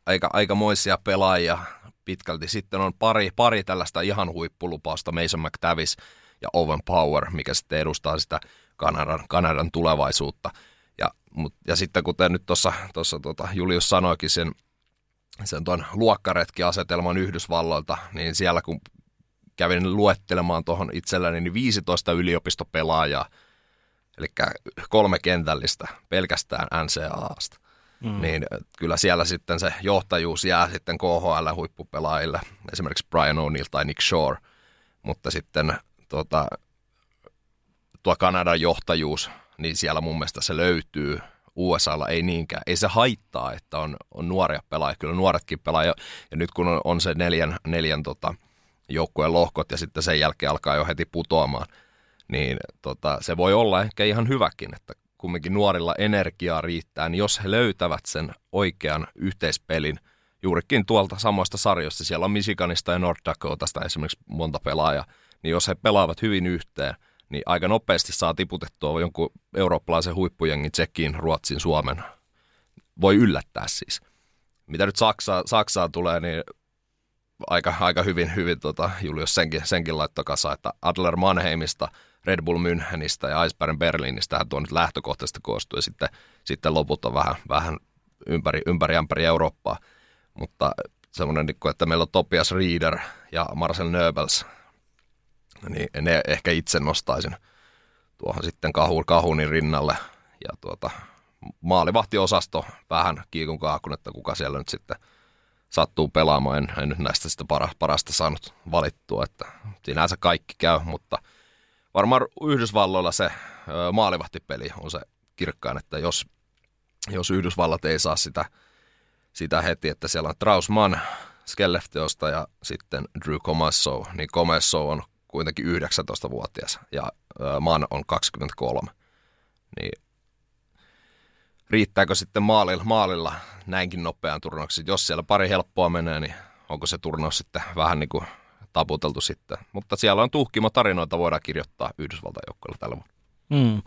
aika, aikamoisia pelaajia pitkälti. Sitten on pari, pari tällaista ihan huippulupausta, Mason McTavish ja Owen Power, mikä sitten edustaa sitä Kanadan, Kanadan tulevaisuutta. Ja, mut, ja sitten kuten nyt tuossa tota, Julius sanoikin sen, sen tuon luokkaretki-asetelman Yhdysvalloilta, niin siellä kun kävin luettelemaan tuohon itselläni, niin 15 yliopistopelaajaa, eli kolme kentällistä pelkästään NCAAsta. Mm. Niin kyllä siellä sitten se johtajuus jää sitten KHL-huippupelaajille, esimerkiksi Brian O'Neill tai Nick Shore, mutta sitten tuota, tuo Kanadan johtajuus, niin siellä mun mielestä se löytyy. USAlla ei niinkään. Ei se haittaa, että on, on nuoria pelaajia. Kyllä nuoretkin pelaajia. Ja nyt kun on, on se neljän, neljän tota, joukkueen lohkot ja sitten sen jälkeen alkaa jo heti putoamaan, niin tota, se voi olla ehkä ihan hyväkin, että kumminkin nuorilla energiaa riittää, niin jos he löytävät sen oikean yhteispelin juurikin tuolta samoista sarjoista, siellä on Michiganista ja North Dakotasta esimerkiksi monta pelaajaa, niin jos he pelaavat hyvin yhteen, niin aika nopeasti saa tiputettua jonkun eurooppalaisen huippujengin Tsekkiin, Ruotsin, Suomen. Voi yllättää siis. Mitä nyt Saksaa, Saksaa tulee, niin aika, aika hyvin, hyvin tota, Julius senkin, senkin laittoi kasa, että Adler Mannheimista, Red Bull Münchenistä ja Eisbären Berliinistä tuo nyt lähtökohtaisesti koostuu ja sitten, sitten loput on vähän, vähän ympäri, ympäri ämpäri Eurooppaa. Mutta semmoinen, niin että meillä on Topias Reader ja Marcel Nöbels niin ne ehkä itse nostaisin tuohon sitten kahun, kahunin rinnalle. Ja tuota, maalivahtiosasto vähän kiikun kaakun, että kuka siellä nyt sitten sattuu pelaamaan. En, en nyt näistä sitä para, parasta saanut valittua, että sinänsä kaikki käy, mutta varmaan Yhdysvalloilla se maalivahtipeli on se kirkkaan, että jos, jos Yhdysvallat ei saa sitä, sitä heti, että siellä on Trausman, Skellefteosta ja sitten Drew Comesso, niin Comesso on kuitenkin 19-vuotias ja Man on 23. Niin riittääkö sitten maalilla, maalilla näinkin nopean turnauksen? Jos siellä pari helppoa menee, niin onko se turnaus sitten vähän niin kuin taputeltu sitten. Mutta siellä on tuhkimo tarinoita, voidaan kirjoittaa Yhdysvaltain joukkoilla tällä vuonna. Mm.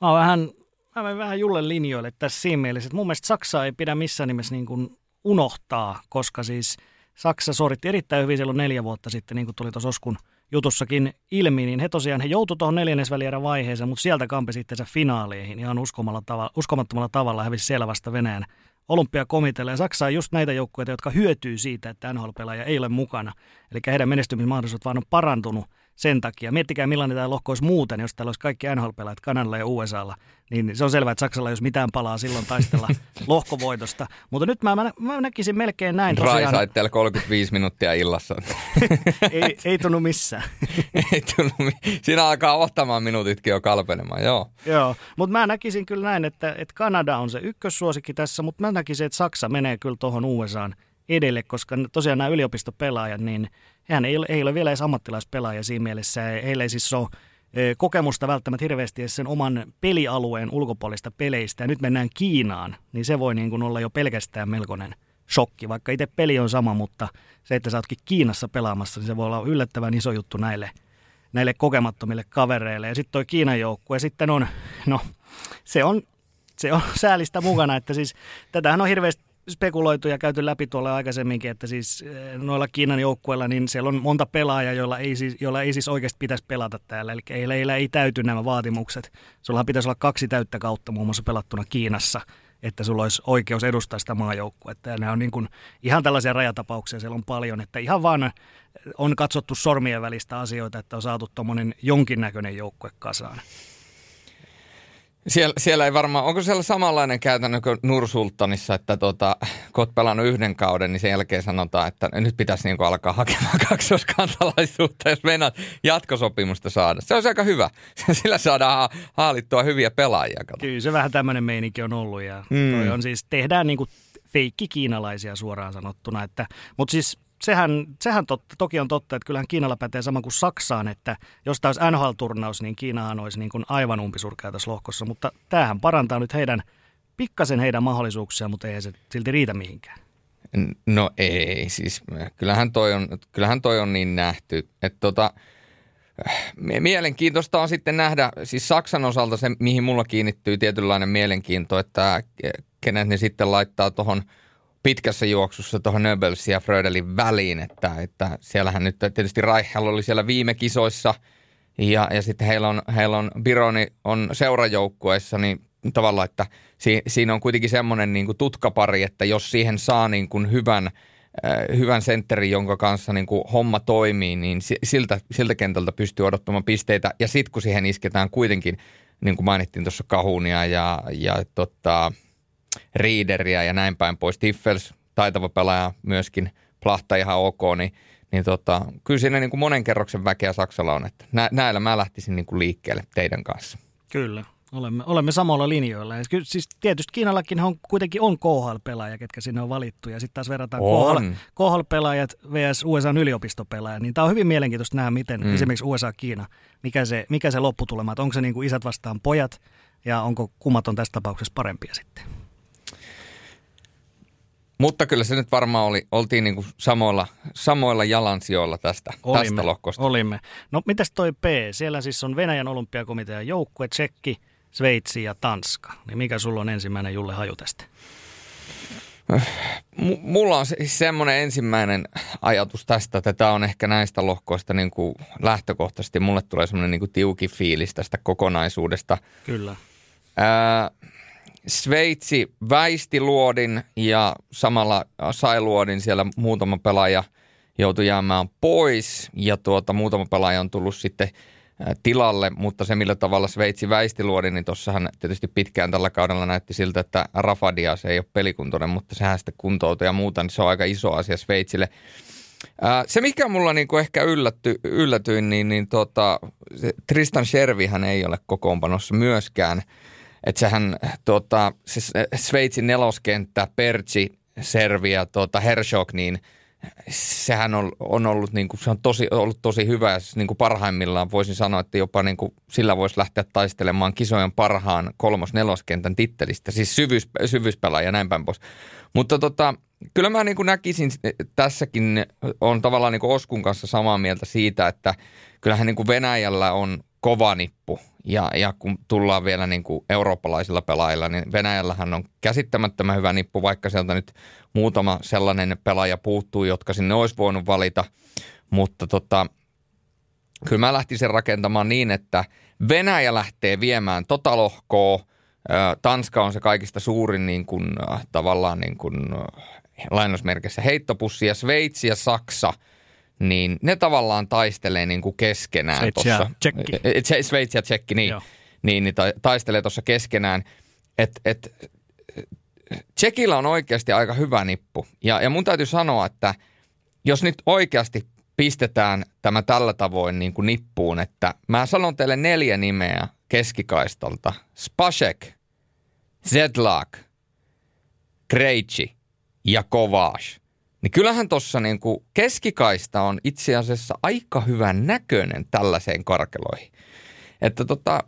Mä oon vähän, mä vähän Julle linjoille tässä siinä mielessä, että mun mielestä Saksa ei pidä missään nimessä niin kuin unohtaa, koska siis Saksa suoritti erittäin hyvin silloin neljä vuotta sitten, niin kuin tuli tuossa Oskun – jutussakin ilmi, niin he tosiaan he joutuivat tuohon neljännesvälierän vaiheeseen, mutta sieltä kampi sitten se finaaleihin ihan tava, uskomattomalla tavalla hävisi siellä vasta Venäjän olympiakomitealle. Ja Saksa on just näitä joukkueita, jotka hyötyy siitä, että NHL-pelaaja ei ole mukana. Eli heidän menestymismahdollisuudet vaan on parantunut sen takia. Miettikää millainen tämä lohko olisi muuten, jos täällä olisi kaikki NHL-pelaajat Kanadalla ja USAlla. Niin se on selvää, että Saksalla jos mitään palaa silloin taistella lohkovoitosta. Mutta nyt mä, mä, mä näkisin melkein näin tosiaan. Raisait 35 minuuttia illassa. ei, ei tunnu missään. ei tunnu, siinä alkaa ottamaan minuutitkin jo kalpenemaan, joo. Joo, mutta mä näkisin kyllä näin, että, että Kanada on se ykkössuosikki tässä, mutta mä näkisin, että Saksa menee kyllä tuohon USAan edelle, koska tosiaan nämä yliopistopelaajat, niin hän ei ole, ei ole vielä edes ammattilaispelaaja siinä mielessä. Heillä ei siis ole kokemusta välttämättä hirveästi sen oman pelialueen ulkopuolista peleistä. Ja nyt mennään Kiinaan, niin se voi niin kuin olla jo pelkästään melkoinen shokki. Vaikka itse peli on sama, mutta se, että sä ootkin Kiinassa pelaamassa, niin se voi olla yllättävän iso juttu näille, näille kokemattomille kavereille. Ja sitten toi Kiinan joukkue sitten on, no se on, se on säälistä mukana, että siis tätähän on hirveästi spekuloitu ja käyty läpi tuolla aikaisemminkin, että siis eh, noilla Kiinan joukkueilla, niin siellä on monta pelaajaa, joilla ei siis, joilla ei siis oikeasti pitäisi pelata täällä. Eli heillä ei täyty nämä vaatimukset. Sulla pitäisi olla kaksi täyttä kautta muun muassa pelattuna Kiinassa, että sulla olisi oikeus edustaa sitä maajoukkuetta. Ja nämä on niin kuin ihan tällaisia rajatapauksia, siellä on paljon, että ihan vaan on katsottu sormien välistä asioita, että on saatu tuommoinen jonkinnäköinen joukkue kasaan. Siellä, siellä ei varmaan, onko siellä samanlainen käytännö kuin Nursultanissa, että tota, kun olet pelannut yhden kauden, niin sen jälkeen sanotaan, että nyt pitäisi niin alkaa hakemaan kaksoiskansalaisuutta, jos meinaat jatkosopimusta saada. Se on aika hyvä. Sillä saadaan haalittua hyviä pelaajia. Kato. Kyllä se vähän tämmöinen meininki on ollut ja mm. on siis, tehdään niin kuin feikki kiinalaisia suoraan sanottuna. Että, mutta siis sehän, sehän totta, toki on totta, että kyllähän Kiinalla pätee sama kuin Saksaan, että jos tämä olisi NHL-turnaus, niin Kiinahan olisi niin kuin aivan umpisurkea tässä lohkossa, mutta tämähän parantaa nyt heidän, pikkasen heidän mahdollisuuksia, mutta ei se silti riitä mihinkään. No ei, siis kyllähän toi on, kyllähän toi on niin nähty, että tota, Mielenkiintoista on sitten nähdä, siis Saksan osalta se, mihin mulla kiinnittyy tietynlainen mielenkiinto, että kenet ne sitten laittaa tuohon – pitkässä juoksussa tuohon Nöbelsin ja Frödelin väliin, että, että siellähän nyt tietysti Reichel oli siellä viime kisoissa ja, ja sitten heillä on, heillä on Bironi on seurajoukkueessa, niin tavallaan, että si, siinä on kuitenkin semmoinen niin kuin tutkapari, että jos siihen saa niin kuin hyvän, äh, hyvän sentterin, jonka kanssa niin kuin homma toimii, niin siltä, siltä kentältä pystyy odottamaan pisteitä. Ja sitten kun siihen isketään kuitenkin, niin kuin mainittiin tuossa Kahunia ja, ja tota, Riideriä ja näin päin pois. Tiffels, taitava pelaaja myöskin, Plahta ihan ok, niin, niin tota, kyllä siinä niin kuin monen kerroksen väkeä Saksalla on. Että nä, näillä mä lähtisin niin kuin liikkeelle teidän kanssa. Kyllä. Olemme, olemme samalla linjoilla. Ja kyllä, siis tietysti Kiinallakin on, kuitenkin on KHL-pelaaja, ketkä sinne on valittu. Ja sitten taas verrataan KHL, KHL-pelaajat vs. USA yliopistopelaajat. Niin tämä on hyvin mielenkiintoista nähdä, miten mm. esimerkiksi USA-Kiina, mikä se, mikä se lopputulema, että onko se niin kuin isät vastaan pojat ja onko kummat on tässä tapauksessa parempia sitten. Mutta kyllä se nyt varmaan oli, oltiin niin kuin samoilla, samoilla jalansijoilla tästä, olimme, tästä lohkosta. Olimme. No mitäs toi P? Siellä siis on Venäjän olympiakomitean joukkue, Tsekki, Sveitsi ja Tanska. Niin mikä sulla on ensimmäinen Julle haju tästä? M- mulla on siis semmoinen ensimmäinen ajatus tästä, että tämä on ehkä näistä lohkoista niin kuin lähtökohtaisesti. Mulle tulee semmoinen niin kuin tiuki fiilis tästä kokonaisuudesta. Kyllä. Ää, Sveitsi väisti luodin ja samalla sai luodin. Siellä muutama pelaaja joutui jäämään pois ja tuota, muutama pelaaja on tullut sitten tilalle, mutta se millä tavalla Sveitsi väisti luodin, niin tuossahan tietysti pitkään tällä kaudella näytti siltä, että Rafadia se ei ole pelikuntoinen, mutta sehän sitten kuntoutui ja muuta, niin se on aika iso asia Sveitsille. Se, mikä mulla niinku ehkä yllätty, yllätyin, niin, niin tota, Tristan Shervihän ei ole kokoonpanossa myöskään – että sehän tuota, se Sveitsin neloskenttä, Perci, Servi ja tuota, Hershok, niin sehän on, on ollut, niin kuin, se on tosi, ollut tosi hyvä siis, niin kuin parhaimmillaan voisin sanoa, että jopa niin kuin, sillä voisi lähteä taistelemaan kisojen parhaan kolmos-neloskentän tittelistä, siis syvyys, syvyyspelaaja ja näin päin pois. Mutta tota, kyllä mä niin kuin näkisin tässäkin, on tavallaan niin kuin Oskun kanssa samaa mieltä siitä, että kyllähän niin kuin Venäjällä on kova nippu. Ja, ja kun tullaan vielä niin kuin eurooppalaisilla pelaajilla, niin Venäjällähän on käsittämättömän hyvä nippu, vaikka sieltä nyt muutama sellainen pelaaja puuttuu, jotka sinne olisi voinut valita. Mutta tota, kyllä mä lähtisin rakentamaan niin, että Venäjä lähtee viemään tota lohkoa. Tanska on se kaikista suurin niin kuin, tavallaan niin kuin, lainausmerkissä heittopussi ja Sveitsi ja Saksa – niin ne tavallaan taistelee niin kuin keskenään Sveitsi ja Tsekki. Sveitsi ja Tsekki, niin, niin, niin taistelee tuossa keskenään. Et, et, Tsekillä on oikeasti aika hyvä nippu. Ja, ja mun täytyy sanoa, että jos nyt oikeasti pistetään tämä tällä tavoin niin kuin nippuun, että mä sanon teille neljä nimeä keskikaistalta. Spasek, Zedlak, Krejci ja Kovash – niin kyllähän tuossa niin keskikaista on itse asiassa aika hyvän näköinen tällaiseen karkeloihin. Että tota,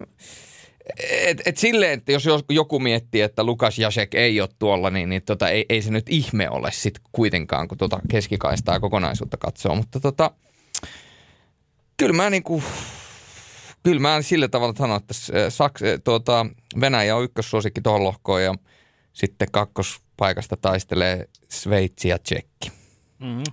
et, et silleen, että jos joku miettii, että Lukas Jasek ei ole tuolla, niin, niin tota, ei, ei se nyt ihme ole sitten kuitenkaan, kun tota keskikaistaa kokonaisuutta katsoo. Mutta tota, kyllä mä niinku, kyllä mä sillä tavalla sanon, että Saks, tuota, Venäjä on ykkössuosikki tuohon lohkoon ja sitten kakkospaikasta taistelee Sveitsi ja Tsekki. Mm-hmm.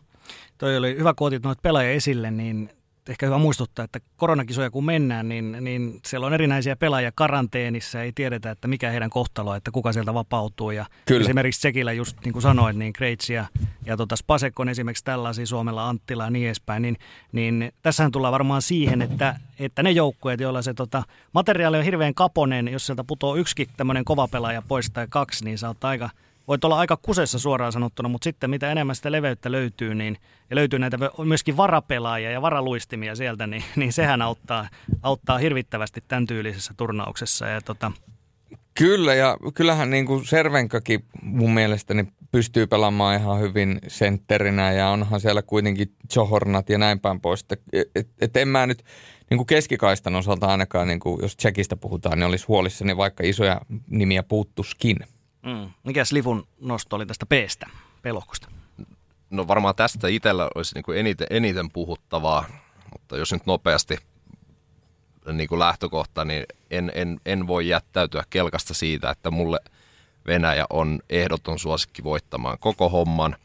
Toi oli hyvä, kun otit noita pelaajia esille, niin ehkä hyvä muistuttaa, että koronakisoja kun mennään, niin, niin siellä on erinäisiä pelaajia karanteenissa, ei tiedetä, että mikä heidän kohtalo, että kuka sieltä vapautuu. Ja Kyllä. Esimerkiksi Tsekillä just niin kuin sanoit, niin Kreitz ja, ja tota Spasek on esimerkiksi tällaisia Suomella Anttila ja niin edespäin, niin, niin tässähän tullaan varmaan siihen, että, että ne joukkueet, joilla se tota, materiaali on hirveän kaponen, jos sieltä putoo yksikin tämmöinen kova pelaaja pois tai kaksi, niin saattaa aika voit olla aika kusessa suoraan sanottuna, mutta sitten mitä enemmän sitä leveyttä löytyy, niin, ja löytyy näitä myöskin varapelaajia ja varaluistimia sieltä, niin, niin sehän auttaa, auttaa hirvittävästi tämän tyylisessä turnauksessa. Ja tota... Kyllä, ja kyllähän niin kuin Servenkakin mun mielestäni pystyy pelaamaan ihan hyvin sentterinä, ja onhan siellä kuitenkin Johornat ja näin päin pois. Että et, et en mä nyt niin kuin keskikaistan osalta ainakaan, niin kuin jos Tsekistä puhutaan, niin olisi huolissani, vaikka isoja nimiä puuttuskin. Mm. Mikäs Livun nosto oli tästä P-stä, pelohkosta? No varmaan tästä itsellä olisi niin kuin eniten, eniten puhuttavaa, mutta jos nyt nopeasti niin kuin lähtökohta, niin en, en, en voi jättäytyä kelkasta siitä, että mulle Venäjä on ehdoton suosikki voittamaan koko homman.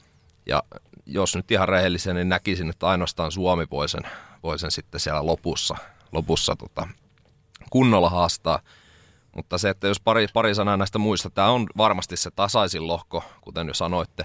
Ja jos nyt ihan rehellisen, niin näkisin, että ainoastaan Suomi voi sen, voi sen sitten siellä lopussa, lopussa tota, kunnolla haastaa – mutta se, että jos pari, pari sanaa näistä muista, tämä on varmasti se tasaisin lohko, kuten jo sanoitte,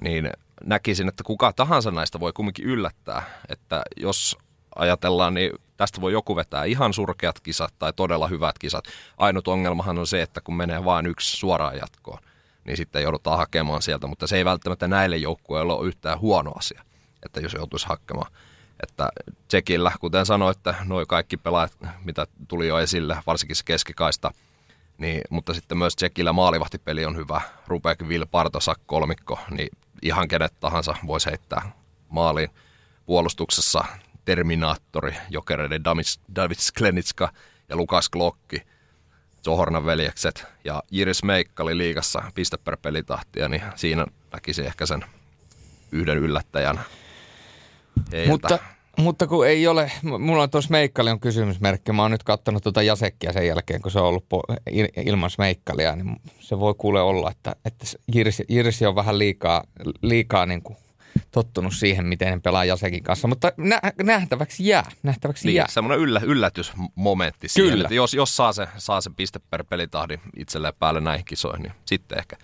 niin näkisin, että kuka tahansa näistä voi kumminkin yllättää. Että jos ajatellaan, niin tästä voi joku vetää ihan surkeat kisat tai todella hyvät kisat. Ainut ongelmahan on se, että kun menee vain yksi suoraan jatkoon, niin sitten joudutaan hakemaan sieltä, mutta se ei välttämättä näille joukkueille ole yhtään huono asia, että jos joutuisi hakemaan. Että Tsekillä, kuten sanoitte, nuo kaikki pelaajat, mitä tuli jo esille, varsinkin se keskikaista, niin, mutta sitten myös Tsekillä maalivahtipeli on hyvä. Rupeakin Vil Partosak kolmikko, niin ihan kenet tahansa voisi heittää maaliin. Puolustuksessa Terminaattori, jokereiden David Sklenitska ja Lukas Klokki, Zohornan veljekset ja Jiris Meikkali liigassa piste per pelitahtia, niin siinä näkisi ehkä sen yhden yllättäjän heiltä. Mutta mutta kun ei ole, mulla on tuossa Meikkali on kysymysmerkki. Mä oon nyt katsonut tuota Jasekkia sen jälkeen, kun se on ollut ilman Meikkalia, niin se voi kuule olla, että, että Jirsi, Jirsi on vähän liikaa, liikaa niin kuin tottunut siihen, miten ne pelaa Jasekin kanssa. Mutta nä- nähtäväksi jää. Nähtäväksi niin, jää. Semmoinen yllä, yllätysmomentti siihen, Kyllä. että jos, jos saa se, saa se piste per pelitahdi itselleen päälle näihin kisoihin, niin sitten ehkä.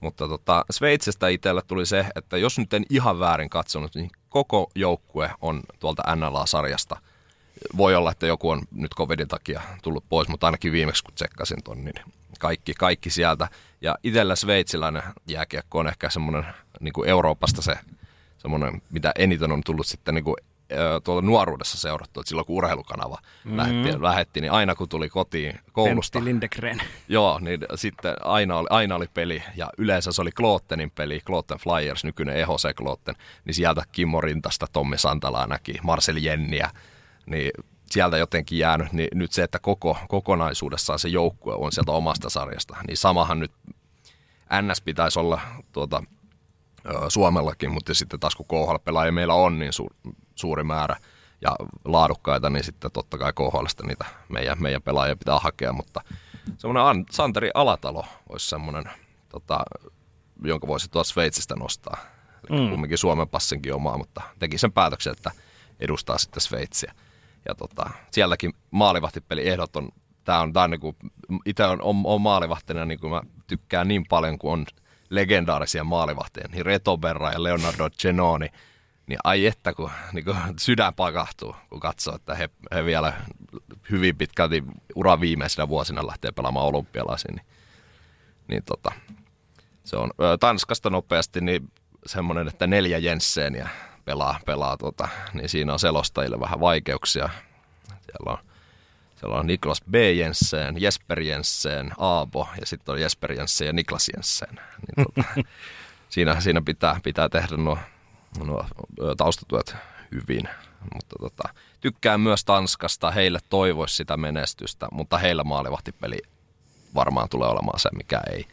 Mutta tota, Sveitsistä itsellä tuli se, että jos nyt en ihan väärin katsonut, niin koko joukkue on tuolta NLA-sarjasta. Voi olla, että joku on nyt covidin takia tullut pois, mutta ainakin viimeksi kun tsekkasin ton, niin kaikki, kaikki sieltä. Ja itsellä sveitsiläinen jääkiekko on ehkä semmoinen niin Euroopasta se semmoinen, mitä eniten on tullut sitten niin kuin tuolla nuoruudessa seurattu, että silloin kun urheilukanava mm-hmm. lähetti, lähetti, niin aina kun tuli kotiin koulusta. Pentti Lindegren. Joo, niin sitten aina oli, aina oli peli ja yleensä se oli Klottenin peli, Klotten Flyers, nykyinen EHC Klotten, niin sieltä Kimmo Rintasta, Tommi Santalaa näki, Marcel Jenniä, niin sieltä jotenkin jäänyt, niin nyt se, että koko, kokonaisuudessaan se joukkue on sieltä omasta sarjasta, niin samahan nyt NS pitäisi olla tuota, Suomellakin, mutta sitten taas kun KHL-pelaajia meillä on niin su- suuri määrä ja laadukkaita, niin sitten totta kai KHLstä niitä meidän, meidän pelaajia pitää hakea, mutta semmoinen Santeri Alatalo olisi semmoinen, tota, jonka voisi tuossa Sveitsistä nostaa. Eli mm. kumminkin Suomen passinkin omaa, mutta teki sen päätöksen, että edustaa sitten Sveitsiä. Ja tota, sielläkin maalivahtipeli ehdoton. Tämä on, tää on niinku, itse on, on, on maalivahtina, niin kuin mä tykkään niin paljon, kun on legendaarisia maalivahtia, niin Reto Berra ja Leonardo Genoni, niin ai että kun niin kun sydän pakahtuu, kun katsoo, että he, he vielä hyvin pitkälti ura viimeisenä vuosina lähtee pelaamaan olympialaisiin, niin, niin tota, se on Tanskasta nopeasti niin semmoinen, että neljä Jensseniä pelaa, pelaa tota, niin siinä on selostajille vähän vaikeuksia. Siellä on siellä on Niklas B. Jensen, Jesper Jensen, Aabo ja sitten on Jesper Jensen ja Niklas Jensen. Niin tota, siinä, siinä pitää, pitää tehdä nuo, nuo taustatuet hyvin. Mutta tota, tykkään myös Tanskasta, heille toivoisi sitä menestystä, mutta heillä maalivahtipeli varmaan tulee olemaan se, mikä ei,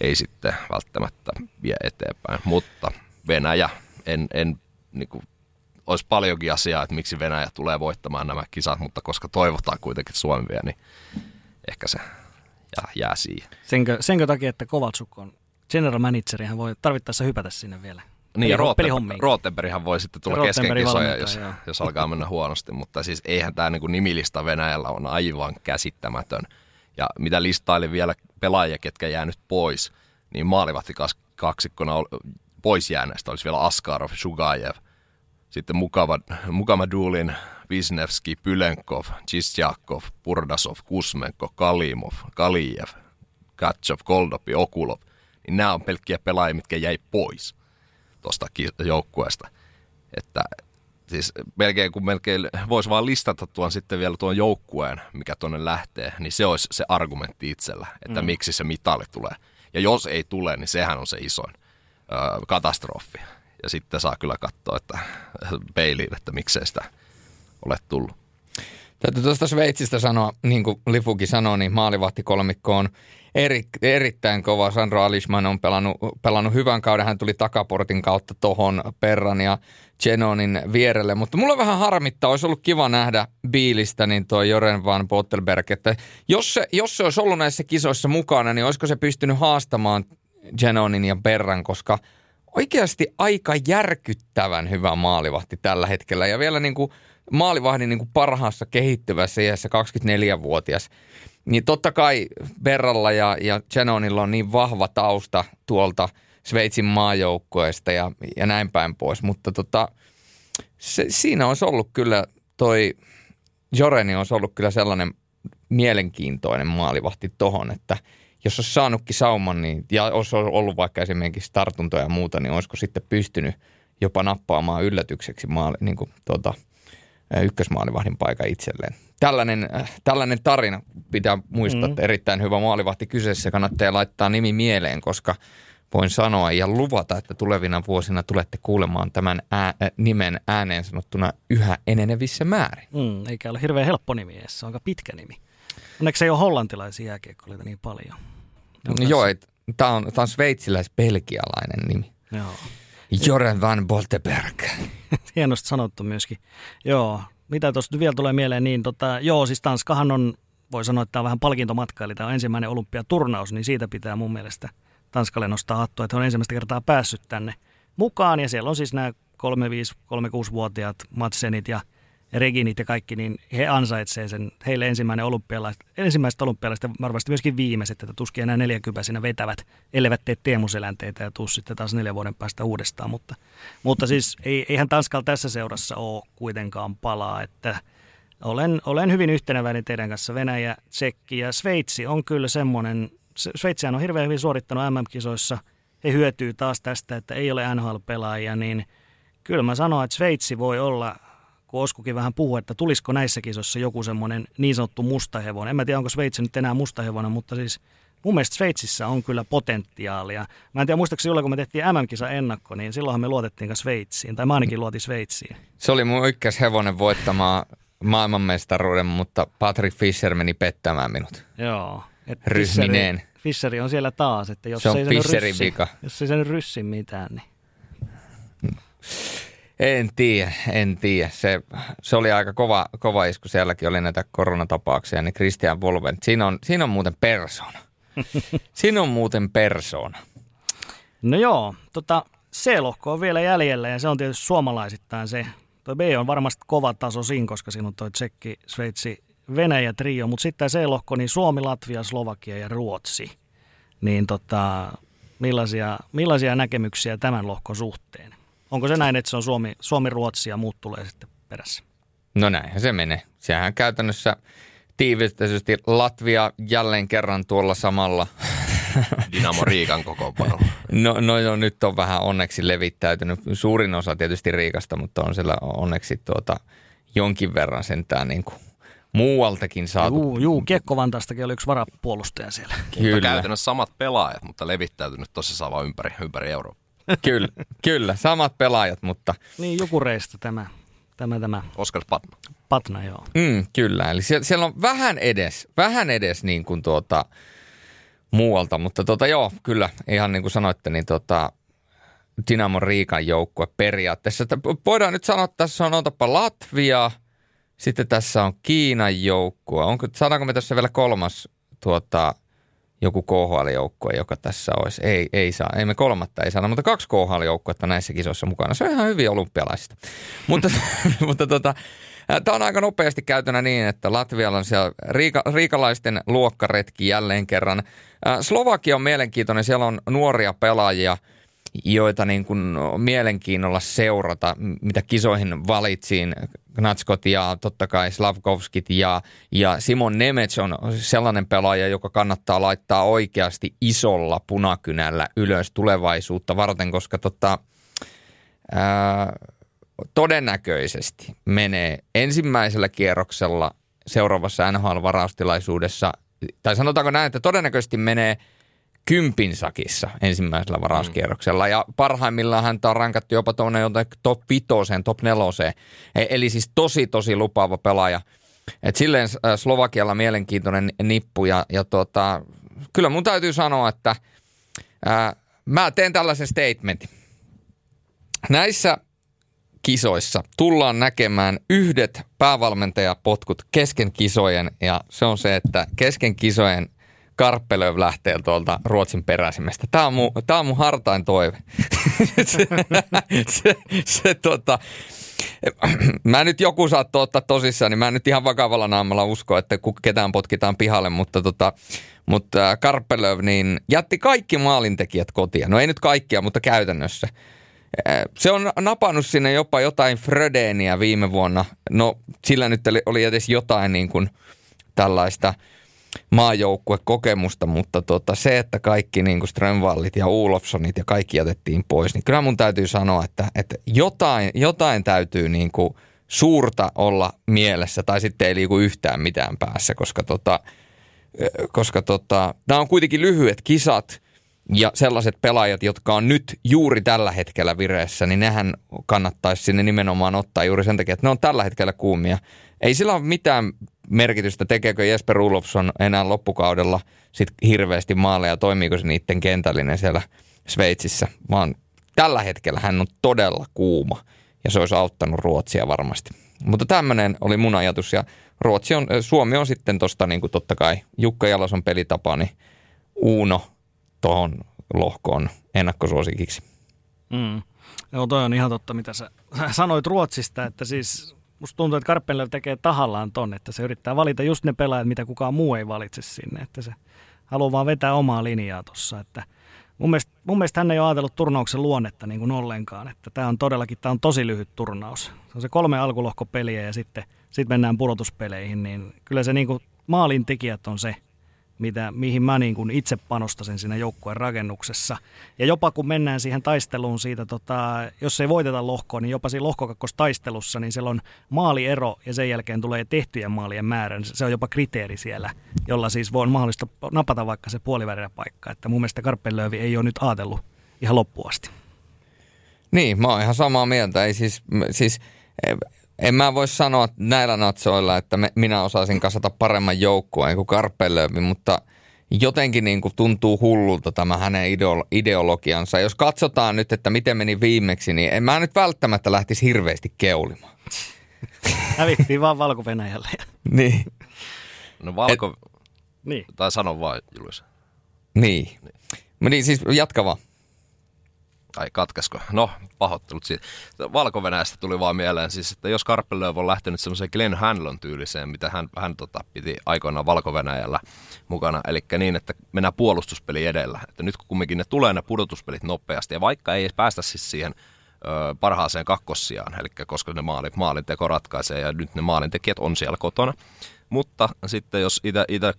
ei sitten välttämättä vie eteenpäin. Mutta Venäjä, en, en niin kuin olisi paljonkin asiaa, että miksi Venäjä tulee voittamaan nämä kisat, mutta koska toivotaan kuitenkin Suomi vielä, niin ehkä se ja jää siihen. Senkö, senkö takia, että Kovaltsuk on general manageri, hän voi tarvittaessa hypätä sinne vielä. Niin, ja Pelihommiin. Rottenberghan voi sitten tulla kesken kisoja, jos, joo. jos alkaa mennä huonosti, mutta siis eihän tämä niin nimilista Venäjällä on aivan käsittämätön. Ja mitä listailin vielä pelaajia, ketkä jää nyt pois, niin maalivahti kaksikkona pois jääneistä olisi vielä Askarov, Shugajev, sitten Mukava, Mukama Dulin, Wisniewski, Pylenkov, Chistjakov, Purdasov, Kusmenko, Kalimov, Kalijev, Katchov, Koldopi, Okulov. Niin nämä on pelkkiä pelaajia, mitkä jäi pois tuosta joukkueesta. Että siis melkein kun melkein voisi vaan listata tuon sitten vielä tuon joukkueen, mikä tuonne lähtee, niin se olisi se argumentti itsellä, että mm. miksi se mitali tulee. Ja jos ei tule, niin sehän on se isoin ö, katastrofi. Ja sitten saa kyllä katsoa, että peiliin, että miksei sitä ole tullut. Täytyy tuosta Sveitsistä sanoa, niin kuin Lifukin sanoi, niin maalivahtikolmikko on eri, erittäin kova. Sandro Alishman on pelannut, pelannut hyvän kauden. Hän tuli takaportin kautta tohon Perran ja Genonin vierelle. Mutta mulla vähän harmittaa, olisi ollut kiva nähdä Biilistä niin tuo Joren van Pottelberg, että jos se, jos se olisi ollut näissä kisoissa mukana, niin olisiko se pystynyt haastamaan Genonin ja Perran, koska oikeasti aika järkyttävän hyvä maalivahti tällä hetkellä. Ja vielä niin kuin maalivahdin niin kuin parhaassa kehittyvässä iässä 24-vuotias. Niin totta kai Berralla ja, ja Genonilla on niin vahva tausta tuolta Sveitsin maajoukkueesta ja, ja näin päin pois. Mutta tota, se, siinä olisi ollut kyllä toi Joreni olisi ollut kyllä sellainen mielenkiintoinen maalivahti tohon, että jos olisi saanutkin sauman niin, ja olisi ollut vaikka esimerkiksi tartuntoja ja muuta, niin olisiko sitten pystynyt jopa nappaamaan yllätykseksi maali, niin kuin, tuota, ykkösmaalivahdin paikan itselleen. Tällainen, äh, tällainen tarina pitää muistaa, mm. että erittäin hyvä maalivahti kyseessä. Kannattaa laittaa nimi mieleen, koska voin sanoa ja luvata, että tulevina vuosina tulette kuulemaan tämän ää, nimen ääneen sanottuna yhä enenevissä määrin. Mm, eikä ole hirveän helppo nimi edes, se on aika pitkä nimi. Onneksi ei ole hollantilaisia jääkiekkoilijoita niin paljon. No, joo, tämä on, tää on sveitsiläis-belgialainen nimi. Joo. Joren van Bolteberg. Hienosti sanottu myöskin. Joo, mitä tuosta vielä tulee mieleen, niin tota, joo, siis Tanskahan on, voi sanoa, että tämä on vähän palkintomatka, eli tämä on ensimmäinen olympiaturnaus, niin siitä pitää mun mielestä Tanskalle nostaa hattua, että he on ensimmäistä kertaa päässyt tänne mukaan, ja siellä on siis nämä 3-5-3-6-vuotiaat Matsenit ja Reginit ja kaikki, niin he ansaitsevat sen, heille ensimmäinen olympialaiset, ensimmäiset olympialaiset ja varmasti myöskin viimeiset, että tuskin enää 40 siinä vetävät, elleivät tee teemuselänteitä ja tuu sitten taas neljän vuoden päästä uudestaan, mutta, mutta siis ei, eihän Tanskalla tässä seurassa ole kuitenkaan palaa, että olen, olen hyvin yhtenäväinen teidän kanssa. Venäjä, Tsekki ja Sveitsi on kyllä semmoinen, Sveitsihän on hirveän hyvin suorittanut MM-kisoissa, he hyötyy taas tästä, että ei ole NHL-pelaajia, niin kyllä mä sanon, että Sveitsi voi olla kun Oskukin vähän puhuu, että tulisiko näissä kisoissa joku semmoinen niin sanottu mustahevonen. En mä tiedä, onko Sveitsi nyt enää mustahevonen, mutta siis mun mielestä Sveitsissä on kyllä potentiaalia. Mä en tiedä, muistaakseni silloin, kun me tehtiin MM-kisa ennakko, niin silloinhan me luotettiin Sveitsiin, tai mä ainakin luotin Sveitsiin. Se oli mun ykköshevonen voittamaan maailmanmestaruuden, mutta Patrick Fischer meni pettämään minut. Joo. Et Ryhmineen. Fisheri, Fisheri on siellä taas, että jos Se on ei Fisherin ryssi, vika. jos ei se nyt ryssi mitään, niin En tiedä, en tiedä. Se, se oli aika kova, kova isku. Sielläkin oli näitä koronatapauksia, niin Christian Volven. Siinä on, siinä on muuten persona. siinä on muuten persona. No joo, tota, C-lohko on vielä jäljellä ja se on tietysti suomalaisittain se. Tuo B on varmasti kova taso siinä, koska siinä on toi Tsekki, Sveitsi, Venäjä trio, mutta sitten C-lohko, niin Suomi, Latvia, Slovakia ja Ruotsi. Niin tota, millaisia, millaisia näkemyksiä tämän lohkon suhteen? Onko se näin, että se on Suomi, Suomi Ruotsi ja muut tulee sitten perässä? No näinhän se menee. Sehän käytännössä tiivistetysti Latvia jälleen kerran tuolla samalla. Dynamo Riikan kokoonpano. No, no joo, nyt on vähän onneksi levittäytynyt. Suurin osa tietysti Riikasta, mutta on siellä onneksi tuota, jonkin verran sentään niin kuin muualtakin saatu. Juu, juu Kiekko Vantaastakin oli yksi varapuolustaja siellä. Kyllä. Mutta käytännössä samat pelaajat, mutta levittäytynyt tosissaan vaan ympäri, ympäri Eurooppaa. Kyllä, kyllä, samat pelaajat, mutta Niin, joku reistä tämä, tämä, tämä Oskar Patna. Patna, joo. mm, kyllä. Eli siellä, siellä on vähän edes, vähän edes niin kuin tuota, muualta, mutta tota, joo, kyllä, ihan niin kuin sanoitte, niin tota, Dynamo Riikan joukkue periaatteessa. Että voidaan nyt sanoa, että tässä on otapa Latvia, sitten tässä on Kiinan joukkue. Onko, saadaanko me tässä vielä kolmas tuota, joku KHL-joukkue, joka tässä olisi. Ei, ei saa, ei me kolmatta ei saada, mutta kaksi KHL-joukkuetta näissä kisoissa mukana. Se on ihan hyvin olympialaisista. mutta mutta tota, Tämä on aika nopeasti käytönä niin, että Latvialla on siellä riika, riikalaisten luokkaretki jälleen kerran. Slovakia on mielenkiintoinen, siellä on nuoria pelaajia – joita niin kuin mielenkiinnolla seurata, mitä kisoihin valitsiin. Knatskot ja totta kai Slavkovskit ja, ja Simon Nemets on sellainen pelaaja, joka kannattaa laittaa oikeasti isolla punakynällä ylös tulevaisuutta varten, koska tota, ää, todennäköisesti menee ensimmäisellä kierroksella seuraavassa NHL-varaustilaisuudessa, tai sanotaanko näin, että todennäköisesti menee – kympin sakissa ensimmäisellä varauskierroksella. Ja parhaimmillaan häntä on rankattu jopa tuonne top vitoseen, top neloseen. E, eli siis tosi, tosi lupaava pelaaja. Et silleen äh, Slovakialla mielenkiintoinen nippu ja, ja tota, kyllä mun täytyy sanoa, että ää, äh, mä teen tällaisen statementin. Näissä kisoissa tullaan näkemään yhdet päävalmentajapotkut kesken kisojen ja se on se, että kesken kisojen – Karppelöv lähtee tuolta Ruotsin peräsimestä. Tämä on mun, tämä on mun hartain toive. se, se, se, tota, mä nyt joku saattaa ottaa tosissaan, niin mä nyt ihan vakavalla naamalla usko, että ketään potkitaan pihalle, mutta, tota, mutta Karppelöv niin jätti kaikki maalintekijät kotia. No ei nyt kaikkia, mutta käytännössä. Se on napannut sinne jopa jotain Frödeniä viime vuonna. No sillä nyt oli edes jotain niin kuin tällaista – maajoukkuekokemusta, mutta tota, se, että kaikki niin kuin Strömvallit ja Ulofssonit ja kaikki jätettiin pois, niin kyllä mun täytyy sanoa, että, että jotain, jotain täytyy niin kuin suurta olla mielessä tai sitten ei liiku yhtään mitään päässä, koska, tota, koska tota, nämä on kuitenkin lyhyet kisat ja sellaiset pelaajat, jotka on nyt juuri tällä hetkellä vireessä, niin nehän kannattaisi sinne nimenomaan ottaa juuri sen takia, että ne on tällä hetkellä kuumia. Ei sillä ole mitään merkitystä, tekeekö Jesper Ulofsson enää loppukaudella sit hirveästi maaleja, toimiiko se niiden kentällinen siellä Sveitsissä, vaan tällä hetkellä hän on todella kuuma ja se olisi auttanut Ruotsia varmasti. Mutta tämmöinen oli mun ajatus ja Ruotsi on, Suomi on sitten tosta niin kuin totta kai Jukka Jaloson pelitapa, niin Uuno tuohon lohkoon ennakkosuosikiksi. Mm. Joo, toi on ihan totta, mitä sä sanoit Ruotsista, että siis musta tuntuu, että Karppenler tekee tahallaan ton, että se yrittää valita just ne pelaajat, mitä kukaan muu ei valitse sinne, että se haluaa vaan vetää omaa linjaa tuossa, että mun mielestä, mun mielestä hän ei ole ajatellut turnauksen luonnetta niin kuin ollenkaan, että tämä on todellakin, tämä on tosi lyhyt turnaus. Se on se kolme alkulohkopeliä ja sitten, sitten mennään pudotuspeleihin, niin kyllä se niin kuin maalin tekijät on se, mitä, mihin mä niin kuin itse panostasin siinä joukkueen rakennuksessa. Ja jopa kun mennään siihen taisteluun siitä, tota, jos ei voiteta lohkoa, niin jopa siinä lohkokakkostaistelussa, niin siellä on maaliero ja sen jälkeen tulee tehtyjen maalien määrä. Se on jopa kriteeri siellä, jolla siis voi mahdollista napata vaikka se puolivälillä paikka. Että mun mielestä Karppelöövi ei ole nyt ajatellut ihan loppuasti. Niin, mä oon ihan samaa mieltä. Ei siis, siis en mä voi sanoa näillä natsoilla, että me, minä osaisin kasata paremman joukkueen kuin Karpelövi, mutta jotenkin niin kuin tuntuu hullulta tämä hänen ideologiansa. Jos katsotaan nyt, että miten meni viimeksi, niin en mä nyt välttämättä lähtisi hirveästi keulimaan. Hävittiin vaan Valko-Venäjälle. niin. No Valko... Et... Niin. Tai sano vaan, Julius. Niin. niin. Niin siis jatka vaan. Ai katkasko? No, pahoittelut siitä. valko tuli vaan mieleen siis, että jos Karpelöv on lähtenyt semmoiseen Glenn Hanlon tyyliseen, mitä hän, hän tota, piti aikoinaan valko mukana, eli niin, että mennään puolustuspeli edellä. Että nyt kun kumminkin ne tulee ne pudotuspelit nopeasti, ja vaikka ei päästä siis siihen ö, parhaaseen kakkossiaan, eli koska ne maali, maalinteko ratkaisee, ja nyt ne maalintekijät on siellä kotona, mutta sitten jos itse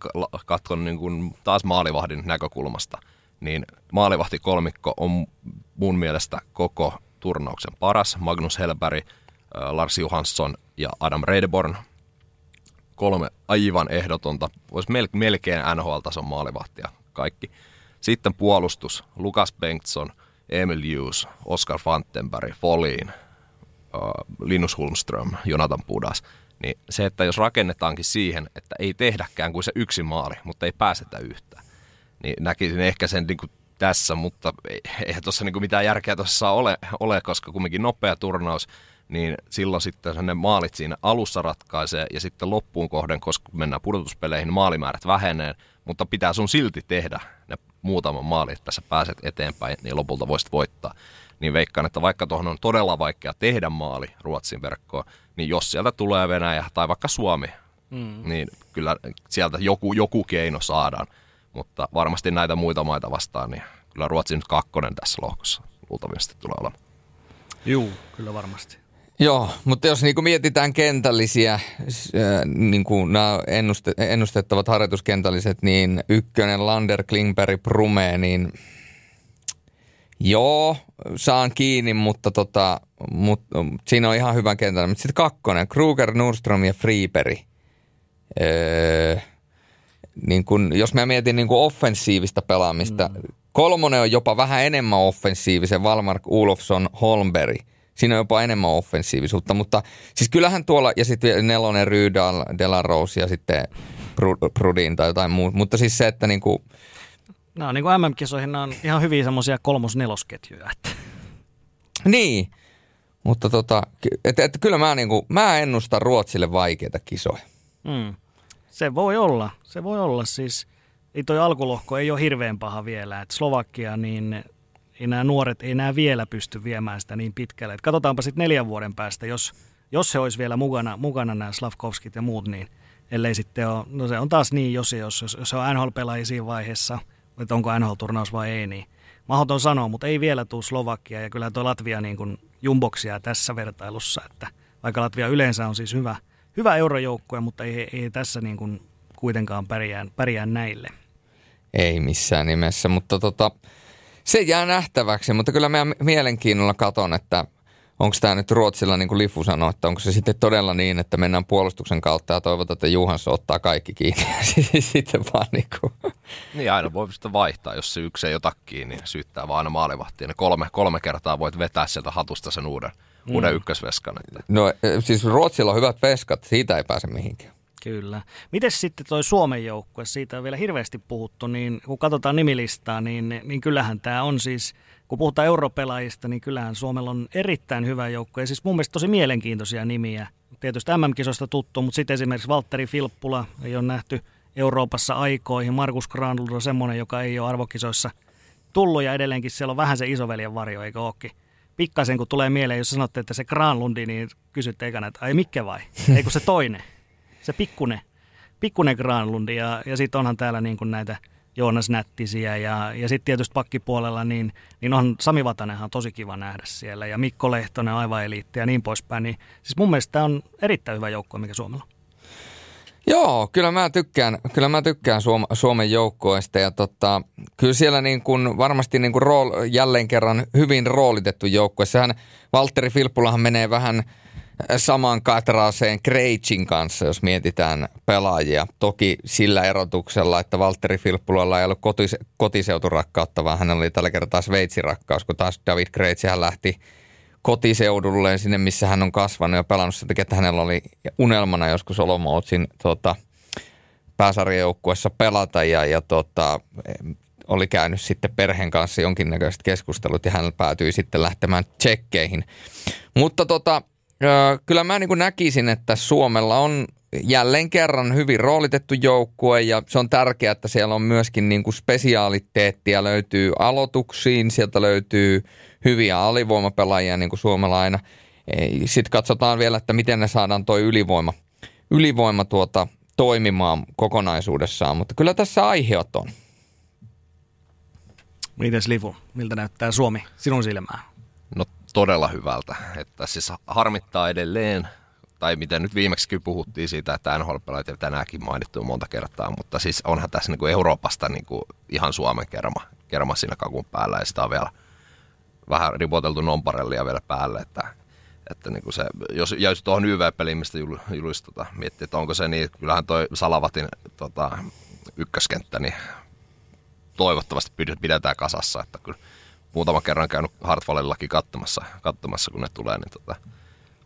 katson niin kuin taas maalivahdin näkökulmasta – niin maalivahti kolmikko on mun mielestä koko turnauksen paras. Magnus Helberg, Lars Johansson ja Adam Redeborn. Kolme aivan ehdotonta, voisi melkein NHL-tason maalivahtia kaikki. Sitten puolustus, Lukas Bengtsson, Emil Hughes, Oscar Fantenberg, Folin, Linus Hulmström, Jonathan Pudas. Niin se, että jos rakennetaankin siihen, että ei tehdäkään kuin se yksi maali, mutta ei pääsetä yhtään niin näkisin ehkä sen niin kuin tässä, mutta eihän tuossa niin mitään järkeä tuossa ole, ole, koska kumminkin nopea turnaus, niin silloin sitten ne maalit siinä alussa ratkaisee ja sitten loppuun kohden, koska mennään pudotuspeleihin, maalimäärät vähenee, mutta pitää sun silti tehdä ne muutama maali, että sä pääset eteenpäin, niin lopulta voisit voittaa. Niin veikkaan, että vaikka tuohon on todella vaikea tehdä maali Ruotsin verkkoon, niin jos sieltä tulee Venäjä tai vaikka Suomi, mm. niin kyllä sieltä joku, joku keino saadaan. Mutta varmasti näitä muita maita vastaan, niin kyllä Ruotsi nyt kakkonen tässä lohkossa luultavasti tulee olemaan. Juu, kyllä varmasti. Joo, mutta jos niinku mietitään kentällisiä, äh, niinku nämä ennuste, ennustettavat harjoituskentälliset, niin ykkönen Lander, Klingberg, Prume, niin joo, saan kiinni, mutta tota, mut, siinä on ihan hyvä kentällä. Mutta sitten kakkonen, Kruger, Nordström ja Freeperi. Öö, niin kun, jos mä mietin niin offensiivista pelaamista, mm. kolmonen on jopa vähän enemmän offensiivisen, Valmark, Ulofsson, Holmberg – Siinä on jopa enemmän offensiivisuutta, mutta siis kyllähän tuolla, ja sitten nelonen Rydal, Delarose ja sitten Prudin tai jotain muuta, mutta siis se, että niinku... No niin kuin MM-kisoihin nämä on ihan hyviä semmoisia kolmos-nelosketjuja. Että. Niin, mutta tota, et, et, kyllä mä, niinku, mä ennustan Ruotsille vaikeita kisoja. Mm. Se voi olla, se voi olla siis. Ei toi alkulohko ei ole hirveän paha vielä. Et Slovakia, niin ei nämä nuoret ei enää vielä pysty viemään sitä niin pitkälle. Et katsotaanpa sitten neljän vuoden päästä, jos, jos se olisi vielä mukana, mukana nämä Slavkovskit ja muut, niin ellei sitten ole, no se on taas niin, jos, jos, jos, jos se on NHL-pelaajia siinä vaiheessa, että onko NHL-turnaus vai ei, niin mahdoton sanoa, mutta ei vielä tule Slovakia ja kyllä tuo Latvia niin kuin jumboksia tässä vertailussa, että vaikka Latvia yleensä on siis hyvä, hyvä eurojoukkue, mutta ei, ei tässä niin kuin kuitenkaan pärjää, pärjää näille. Ei missään nimessä, mutta tota, se jää nähtäväksi, mutta kyllä mä mielenkiinnolla katon, että onko tämä nyt Ruotsilla, niin kuin Lifu sanoi, että onko se sitten todella niin, että mennään puolustuksen kautta ja toivotaan, että Juhansson ottaa kaikki kiinni ja sitten vaan niin kuin. Niin aina voi sitten vaihtaa, jos se yksi ei ota kiinni, niin syyttää vaan aina maalivahtia. Ne kolme, kolme kertaa voit vetää sieltä hatusta sen uuden, mm. uuden ykkösveskan. Että. No e, siis Ruotsilla on hyvät veskat, siitä ei pääse mihinkään. Kyllä. Miten sitten toi Suomen joukkue, siitä on vielä hirveästi puhuttu, niin kun katsotaan nimilistaa, niin, niin kyllähän tämä on siis, kun puhutaan europelaajista, niin kyllähän Suomella on erittäin hyvä joukkue. Ja siis mun mielestä tosi mielenkiintoisia nimiä. Tietysti MM-kisoista tuttu, mutta sitten esimerkiksi Valtteri Filppula ei ole nähty Euroopassa aikoihin. Markus Granlund on semmoinen, joka ei ole arvokisoissa tullut ja edelleenkin siellä on vähän se isoveljen varjo, eikö ookin? Pikkasen kun tulee mieleen, jos sanotte, että se Granlundi, niin kysytte ekana, että ai mikä vai? Ei kun se toinen se pikkunen, pikkunen Granlundi ja, ja sitten onhan täällä niin kuin näitä Joonas Nättisiä ja, ja sitten tietysti pakkipuolella niin, niin on Sami Vatanenhan tosi kiva nähdä siellä ja Mikko Lehtonen aivan eliitti ja niin poispäin. Niin, siis mun mielestä tämä on erittäin hyvä joukko, mikä Suomella on. Joo, kyllä mä tykkään, kyllä mä tykkään Suom- Suomen joukkoista ja tota, kyllä siellä niin kuin varmasti niin kuin rool, jälleen kerran hyvin roolitettu joukkue. Sehän Valtteri Filppulahan menee vähän – saman katraaseen Kreitsin kanssa, jos mietitään pelaajia. Toki sillä erotuksella, että Valtteri Filppulalla ei ollut kotis- kotiseuturakkautta, vaan hänellä oli tällä kertaa Sveitsin rakkaus, kun taas David Kreitsi hän lähti kotiseudulleen sinne, missä hän on kasvanut ja pelannut sen takia, että hänellä oli unelmana joskus Olomootsin tota, pääsarjajoukkuessa pelata ja, ja tota, oli käynyt sitten perheen kanssa jonkinnäköiset keskustelut ja hän päätyi sitten lähtemään tsekkeihin. Mutta tota, Kyllä mä niin näkisin, että Suomella on jälleen kerran hyvin roolitettu joukkue ja se on tärkeää, että siellä on myöskin niin kuin spesiaaliteettia löytyy aloituksiin, sieltä löytyy hyviä alivoimapelaajia niin kuin Suomella aina. Sitten katsotaan vielä, että miten ne saadaan tuo ylivoima, ylivoima tuota, toimimaan kokonaisuudessaan, mutta kyllä tässä aiheet on. Mites Livu, miltä näyttää Suomi sinun silmään? No todella hyvältä. Että siis harmittaa edelleen, tai mitä nyt viimeksi puhuttiin siitä, että nhl ja tänäänkin mainittu monta kertaa, mutta siis onhan tässä niin kuin Euroopasta niin kuin ihan Suomen kerma, kerma siinä kakun päällä, ja sitä on vielä vähän ripoteltu nomparellia vielä päälle, että, että niin kuin se, jos jäisi tuohon YV-peliin, mistä Julis tota, miettii, että onko se niin, kyllähän toi Salavatin tota, ykköskenttä, niin toivottavasti pidetään kasassa, että kyllä muutama kerran käynyt Hartwallillakin katsomassa, katsomassa kun ne tulee, niin tota,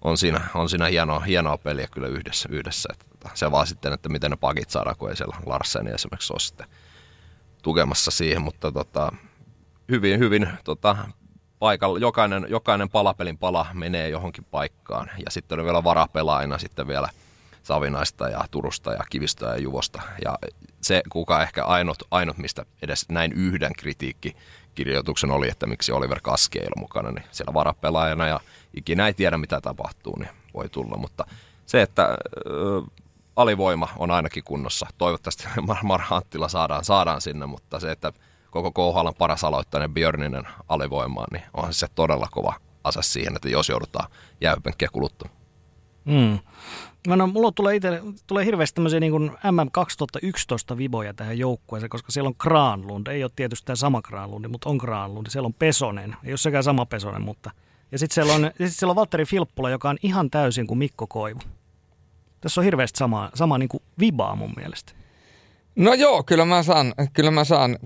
on siinä, on siinä hienoa, hienoa peliä kyllä yhdessä. yhdessä. Että, se vaan sitten, että miten ne pakit saadaan, kun ei siellä Larseni esimerkiksi ole sitten tukemassa siihen, mutta tota, hyvin, hyvin tota, paikalla, jokainen, jokainen palapelin pala menee johonkin paikkaan ja sitten on vielä varapelaajina sitten vielä Savinaista ja Turusta ja Kivistä ja Juvosta ja se, kuka ehkä ainut, ainut, mistä edes näin yhden kritiikki kirjoituksen oli, että miksi Oliver Kaski ei mukana, niin siellä varapelaajana ja ikinä ei tiedä mitä tapahtuu, niin voi tulla. Mutta se, että äh, alivoima on ainakin kunnossa. Toivottavasti Mar- Anttila saadaan, saadaan sinne, mutta se, että koko KHL paras aloittainen Björninen alivoimaan, niin onhan se todella kova ase siihen, että jos joudutaan jäähypenkkiä kuluttamaan. Mm. No, mulla tulee, itse, tulee hirveästi tämmöisiä niin MM 2011 viboja tähän joukkueeseen, koska siellä on Granlund. Ei ole tietysti tämä sama Granlund, mutta on Granlund. Siellä on Pesonen. Ei ole sekään sama Pesonen, mutta... Ja sitten siellä, on, sit siellä on Valtteri Filppula, joka on ihan täysin kuin Mikko Koivu. Tässä on hirveästi sama, sama niin kuin vibaa mun mielestä. No joo, kyllä mä saan, kyllä mä saan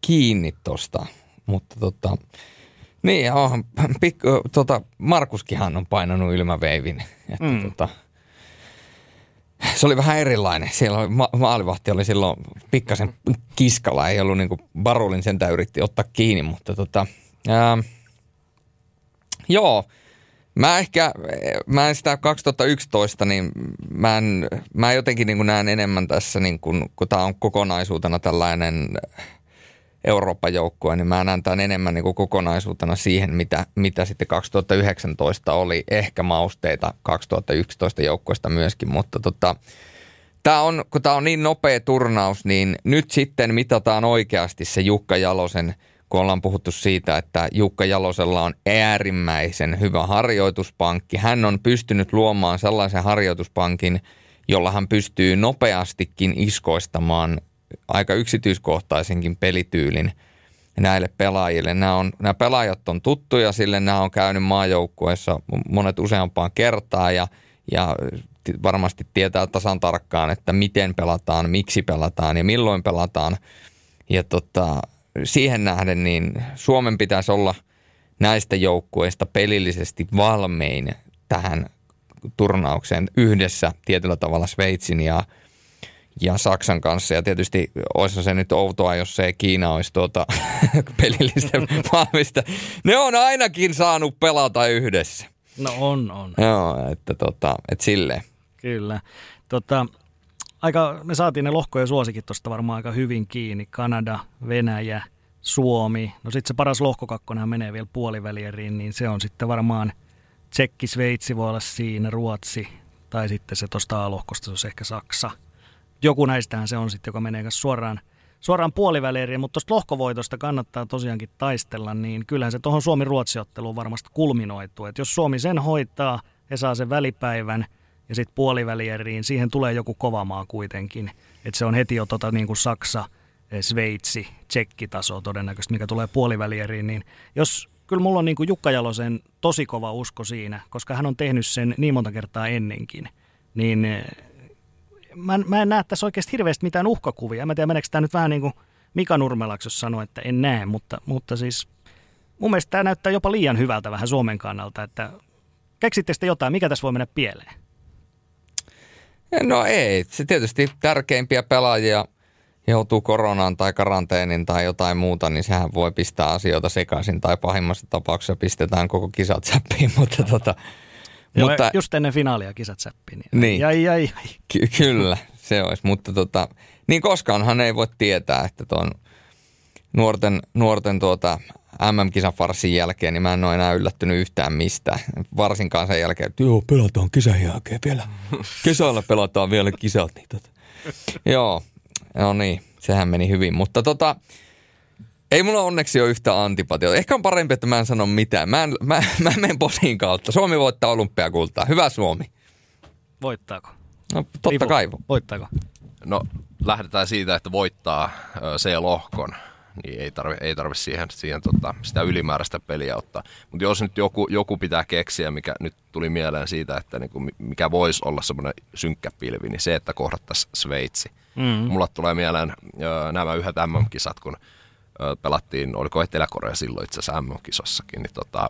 kiinni tosta, mutta tota, niin on, pikku, tota, Markuskinhan on painanut ilmaveivin, että mm. tota, se oli vähän erilainen. Siellä oli, ma- maalivahti oli silloin pikkasen kiskalla, ei ollut niin kuin Barulin sentä yritti ottaa kiinni, mutta tota, ää, joo, Mä ehkä, mä en sitä 2011, niin mä, en, mä jotenkin niin näen enemmän tässä, niin kun, kun tämä on kokonaisuutena tällainen Euroopan joukkue, niin mä näen tämän enemmän niin kokonaisuutena siihen, mitä, mitä sitten 2019 oli. Ehkä mausteita 2011 joukkueesta myöskin, mutta tota, tämä on, kun tämä on niin nopea turnaus, niin nyt sitten mitataan oikeasti se Jukka Jalosen, kun ollaan puhuttu siitä, että Jukka Jalosella on äärimmäisen hyvä harjoituspankki. Hän on pystynyt luomaan sellaisen harjoituspankin, jolla hän pystyy nopeastikin iskoistamaan aika yksityiskohtaisenkin pelityylin näille pelaajille. Nämä, on, nämä pelaajat on tuttuja sille, nämä on käynyt maajoukkueessa monet useampaan kertaan ja, ja varmasti tietää tasan tarkkaan, että miten pelataan, miksi pelataan ja milloin pelataan. Ja tota, siihen nähden niin Suomen pitäisi olla näistä joukkueista pelillisesti valmein tähän turnaukseen yhdessä tietyllä tavalla Sveitsin ja ja Saksan kanssa. Ja tietysti olisi se nyt outoa, jos se Kiina olisi tuota pelillistä valmista. Ne on ainakin saanut pelata yhdessä. No on, on. Joo, että tota, et silleen. Kyllä. Tota, aika, me saatiin ne lohkojen suosikin tuosta varmaan aika hyvin kiinni. Kanada, Venäjä, Suomi. No sitten se paras lohkokakkonen menee vielä puolivälieriin, niin se on sitten varmaan Tsekki, Sveitsi voi olla siinä, Ruotsi tai sitten se tuosta A-lohkosta, se on ehkä Saksa – joku näistähän se on sitten, joka menee suoraan, suoraan puolivälieriin, mutta tuosta lohkovoitosta kannattaa tosiaankin taistella, niin kyllähän se tuohon Suomi-Ruotsi-otteluun varmasti kulminoituu. Et jos Suomi sen hoitaa ja saa sen välipäivän ja sitten puolivälieriin, siihen tulee joku kova maa kuitenkin. Että se on heti jo tota, niin kuin Saksa, eh, Sveitsi, Tsekki-taso todennäköisesti, mikä tulee puolivälieriin, niin jos kyllä mulla on niin kuin Jukka Jalosen tosi kova usko siinä, koska hän on tehnyt sen niin monta kertaa ennenkin, niin eh, mä, mä en näe tässä oikeasti hirveästi mitään uhkakuvia. Mä tiedä, meneekö tämä nyt vähän niin kuin Mika Nurmelaksi, jos sanoo, että en näe, mutta, mutta siis mun mielestä tämä näyttää jopa liian hyvältä vähän Suomen kannalta, että keksitte sitten jotain, mikä tässä voi mennä pieleen? No ei, se tietysti tärkeimpiä pelaajia joutuu koronaan tai karanteenin tai jotain muuta, niin sehän voi pistää asioita sekaisin tai pahimmassa tapauksessa pistetään koko kisat säppiin, mutta tota, Joo, mutta, just ennen finaalia kisat säppiin. Niin, niin. Jäi, jäi, Ky- kyllä, se olisi. Mutta tota, niin koskaanhan ei voi tietää, että tuon nuorten, nuorten tuota MM-kisan farsin jälkeen, niin mä en ole enää yllättynyt yhtään mistä. Varsinkaan sen jälkeen, että joo, pelataan kisan jälkeen vielä. Kesällä pelataan vielä kisat. Niin tota. joo, no niin, sehän meni hyvin. Mutta tota, ei mulla onneksi ole yhtä antipatiota. Ehkä on parempi, että mä en sano mitään. Mä, en, mä, mä menen posin kautta. Suomi voittaa olympiakultaa. Hyvä Suomi. Voittaako? No totta Riipu. kai. Voittaako? No lähdetään siitä, että voittaa C-lohkon. Niin ei tarvi, ei tarvi siihen, siihen tota, sitä ylimääräistä peliä ottaa. Mutta jos nyt joku, joku pitää keksiä, mikä nyt tuli mieleen siitä, että niinku, mikä voisi olla semmoinen synkkä pilvi, niin se, että kohdattaisiin Sveitsi. Mm. Mulla tulee mieleen nämä yhdet MM-kisat, kun – pelattiin, oliko Etelä-Korea silloin itse asiassa MM-kisossakin, niin tota,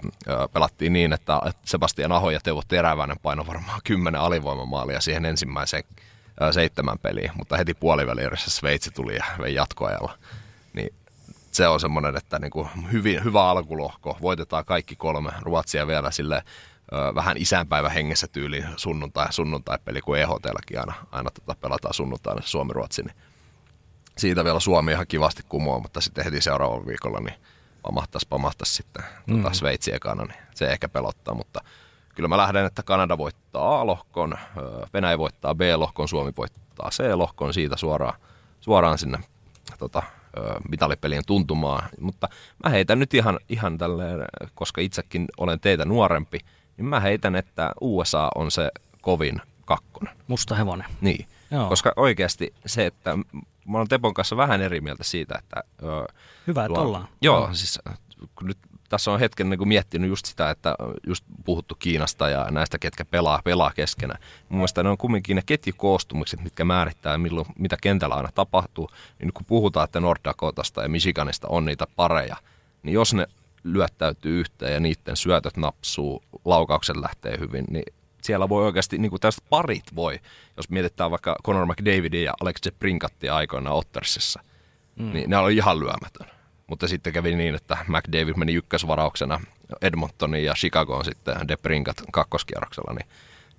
pelattiin niin, että Sebastian Aho ja Teuvo Teräväinen paino varmaan kymmenen alivoimamaalia siihen ensimmäiseen seitsemän peliin, mutta heti puolivälierissä Sveitsi tuli ja vei jatkoajalla. Se on semmoinen, että niin kuin hyvin, hyvä alkulohko, voitetaan kaikki kolme, Ruotsia vielä sille vähän isänpäivä hengessä tyyliin sunnuntai, sunnuntai-peli, kun EHTlläkin aina, aina tota pelataan sunnuntaina Suomi-Ruotsi, niin siitä vielä Suomi ihan kivasti kumoa, mutta sitten heti seuraavalla viikolla niin pamahtaisi, pamahtaisi sitten mm. tuota Sveitsi ekana, niin se ehkä pelottaa, mutta kyllä mä lähden, että Kanada voittaa A-lohkon, Venäjä voittaa B-lohkon, Suomi voittaa C-lohkon, siitä suoraan, suoraan sinne tota, mitalipelien tuntumaan. Mutta mä heitän nyt ihan, ihan tälleen, koska itsekin olen teitä nuorempi, niin mä heitän, että USA on se kovin kakkonen. Musta hevonen. Niin, Joo. koska oikeasti se, että mä olen Tepon kanssa vähän eri mieltä siitä, että... Hyvä, että ollaan. Joo, siis nyt tässä on hetken niin kuin miettinyt just sitä, että just puhuttu Kiinasta ja näistä, ketkä pelaa, pelaa keskenään. Mun mielestä ne on kumminkin ne ketjukoostumukset, mitkä määrittää, milloin, mitä kentällä aina tapahtuu. Niin kun puhutaan, että North Dakotasta ja Michiganista on niitä pareja, niin jos ne lyöttäytyy yhteen ja niiden syötöt napsuu, laukaukset lähtee hyvin, niin siellä voi oikeasti, niin kuin tästä parit voi, jos mietitään vaikka Conor McDavidin ja Alex Brinkattia aikoinaan Ottersissa, mm. niin ne oli ihan lyömätön. Mutta sitten kävi niin, että McDavid meni ykkösvarauksena Edmontoniin ja Chicagoon sitten De Brinkat kakkoskierroksella, niin,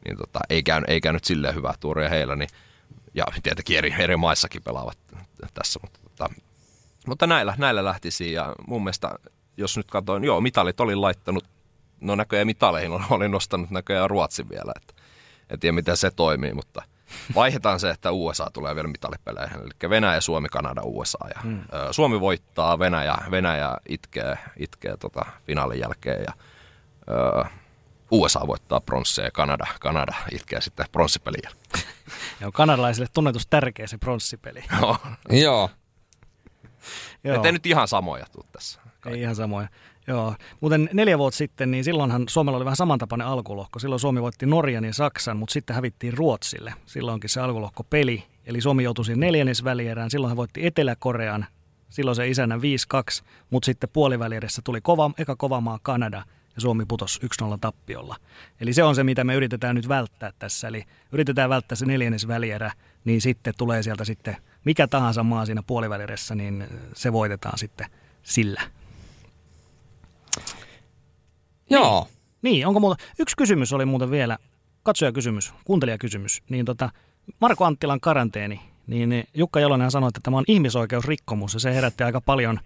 niin tota, ei, käynyt, ei käynyt silleen hyvää tuuria heillä. Niin, ja tietenkin eri, eri maissakin pelaavat tässä, mutta, tota, mutta näillä, näillä lähtisi ja mun mielestä, jos nyt katsoin, joo, mitalit olin laittanut, no näköjään mitaleihin olin nostanut näköjään Ruotsin vielä, että en tiedä miten se toimii, mutta Vaihdetaan se, että USA tulee vielä mitalipeleihin. Eli Venäjä, Suomi, Kanada, USA. Ja, hmm. Suomi voittaa, Venäjä, Venäjä itkee, itkee tota finaalin jälkeen. Ja, ö, USA voittaa pronssia ja Kanada, Kanada itkee sitten pronssipelin jälkeen. Joo, kanadalaisille tunnetus tärkeä se pronssipeli. Joo. Joo. Että nyt ihan samoja tuu tässä. Kaikki. Ei ihan samoja. Joo, muuten neljä vuotta sitten, niin silloinhan Suomella oli vähän samantapainen alkulohko. Silloin Suomi voitti Norjan ja Saksan, mutta sitten hävittiin Ruotsille. Silloinkin se alkulohko peli. Eli Suomi joutui siihen neljännesvälierään. Silloin hän voitti Etelä-Korean. Silloin se isänä 5-2, mutta sitten puolivälieressä tuli kova, eka kova maa Kanada ja Suomi putosi 1-0 tappiolla. Eli se on se, mitä me yritetään nyt välttää tässä. Eli yritetään välttää se neljännesvälierä, niin sitten tulee sieltä sitten mikä tahansa maa siinä puolivälieressä, niin se voitetaan sitten sillä. Joo. Niin, niin, onko muuta? Yksi kysymys oli muuten vielä, katsojakysymys, kuuntelijakysymys. Niin tota, Marko Anttilan karanteeni, niin Jukka Jalonen sanoi, että tämä on ihmisoikeusrikkomus ja se herätti aika paljon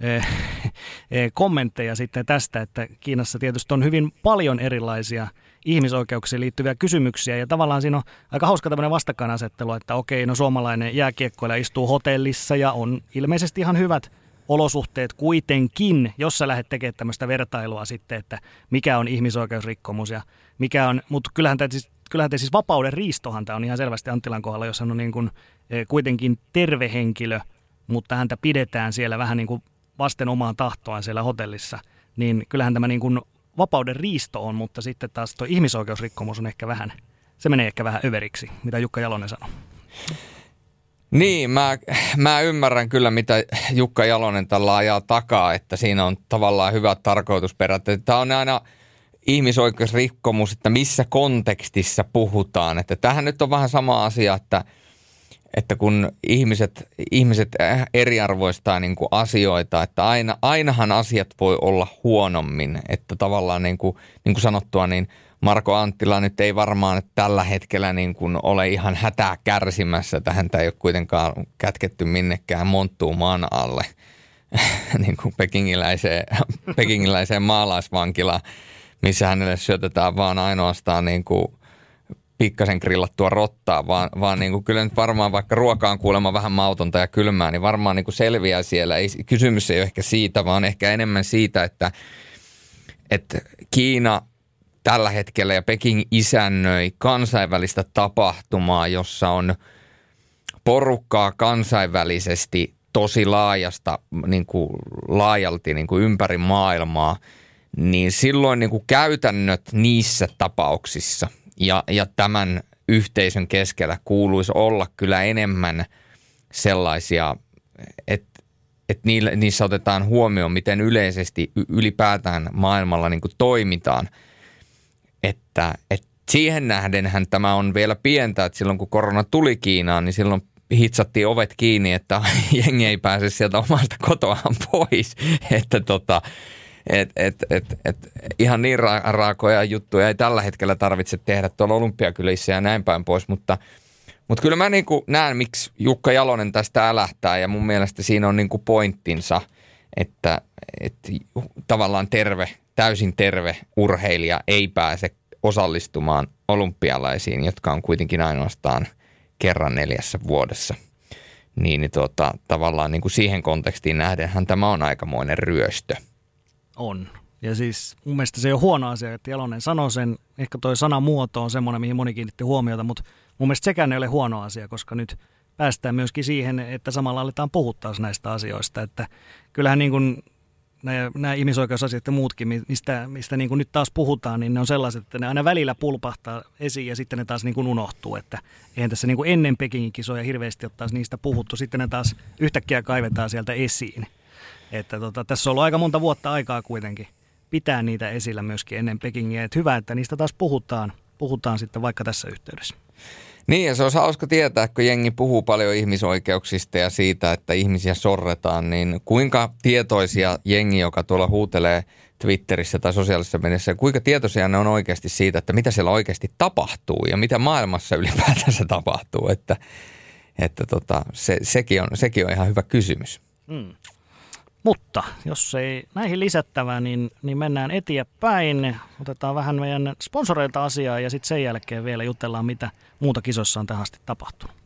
eh, eh, kommentteja sitten tästä, että Kiinassa tietysti on hyvin paljon erilaisia ihmisoikeuksiin liittyviä kysymyksiä ja tavallaan siinä on aika hauska tämmöinen vastakkainasettelu, että okei, no suomalainen jääkiekkoilija istuu hotellissa ja on ilmeisesti ihan hyvät olosuhteet kuitenkin, jos sä lähdet tekemään tämmöistä vertailua sitten, että mikä on ihmisoikeusrikkomus ja mikä on, mutta kyllähän tämä siis, kyllähän tämä siis vapauden riistohan tämä on ihan selvästi Anttilan kohdalla, jos hän on niin kuin, e, kuitenkin terve henkilö, mutta häntä pidetään siellä vähän niin kuin vasten omaan tahtoaan siellä hotellissa, niin kyllähän tämä niin kuin vapauden riisto on, mutta sitten taas tuo ihmisoikeusrikkomus on ehkä vähän, se menee ehkä vähän överiksi, mitä Jukka Jalonen sanoi. Niin, mä, mä ymmärrän kyllä, mitä Jukka Jalonen tällä ajaa takaa, että siinä on tavallaan hyvät tarkoitusperät. Tämä on aina ihmisoikeusrikkomus, että missä kontekstissa puhutaan. Että tähän nyt on vähän sama asia, että, että kun ihmiset, ihmiset eriarvoistaa niin kuin asioita, että aina, ainahan asiat voi olla huonommin. Että tavallaan niin kuin, niin kuin sanottua, niin – Marko Anttila nyt ei varmaan tällä hetkellä niin kuin ole ihan hätää kärsimässä, että häntä ei ole kuitenkaan kätketty minnekään monttuun maan alle niin kuin pekingiläiseen, pekingiläiseen maalaisvankilaan, missä hänelle syötetään vaan ainoastaan niin kuin pikkasen grillattua rottaa, vaan, vaan niin kuin kyllä nyt varmaan vaikka ruoka on kuulemma vähän mautonta ja kylmää, niin varmaan niin kuin selviää siellä. Ei, kysymys ei ole ehkä siitä, vaan ehkä enemmän siitä, että, että Kiina – tällä hetkellä ja Peking isännöi kansainvälistä tapahtumaa, jossa on porukkaa kansainvälisesti tosi laajasta, niin kuin laajalti niin kuin ympäri maailmaa, niin silloin niin kuin käytännöt niissä tapauksissa ja, ja tämän yhteisön keskellä kuuluisi olla kyllä enemmän sellaisia, että että niissä otetaan huomioon, miten yleisesti ylipäätään maailmalla niin kuin toimitaan – että, että siihen nähdenhän tämä on vielä pientä, että silloin kun korona tuli Kiinaan, niin silloin hitsattiin ovet kiinni, että jengi ei pääse sieltä omasta kotoaan pois. Että tota, et, et, et, et, ihan niin ra- raakoja juttuja ei tällä hetkellä tarvitse tehdä tuolla olympiakylissä ja näin päin pois, mutta, Mutta kyllä mä niinku näen, miksi Jukka Jalonen tästä älähtää ja mun mielestä siinä on niinku pointtinsa, että, että tavallaan terve, täysin terve urheilija ei pääse osallistumaan olympialaisiin, jotka on kuitenkin ainoastaan kerran neljässä vuodessa. Niin, niin tuota, tavallaan niin kuin siihen kontekstiin nähdenhän tämä on aikamoinen ryöstö. On. Ja siis mun mielestä se ei ole huono asia, että Jalonen sanoi sen. Ehkä toi sanamuoto on semmoinen, mihin moni kiinnitti huomiota, mutta mun mielestä sekään ei ole huono asia, koska nyt päästään myöskin siihen, että samalla aletaan puhuttaa näistä asioista. Että kyllähän niin kuin nämä, nämä ihmisoikeusasiat ja muutkin, mistä, mistä niin kuin nyt taas puhutaan, niin ne on sellaiset, että ne aina välillä pulpahtaa esiin ja sitten ne taas niin kuin unohtuu. Että eihän tässä niin kuin ennen Pekingin kisoja hirveästi taas niistä puhuttu, sitten ne taas yhtäkkiä kaivetaan sieltä esiin. Että tota, tässä on ollut aika monta vuotta aikaa kuitenkin pitää niitä esillä myöskin ennen Pekingiä. Että hyvä, että niistä taas puhutaan, puhutaan sitten vaikka tässä yhteydessä. Niin ja se on hauska tietää, kun jengi puhuu paljon ihmisoikeuksista ja siitä, että ihmisiä sorretaan, niin kuinka tietoisia jengi, joka tuolla huutelee Twitterissä tai sosiaalisessa mediassa, kuinka tietoisia ne on oikeasti siitä, että mitä siellä oikeasti tapahtuu ja mitä maailmassa ylipäätänsä tapahtuu, että, että tota, se, sekin, on, sekin on ihan hyvä kysymys. Hmm. Mutta jos ei näihin lisättävää, niin, niin mennään eteenpäin. Otetaan vähän meidän sponsoreilta asiaa ja sitten sen jälkeen vielä jutellaan, mitä muuta kisossa on tähän asti tapahtunut.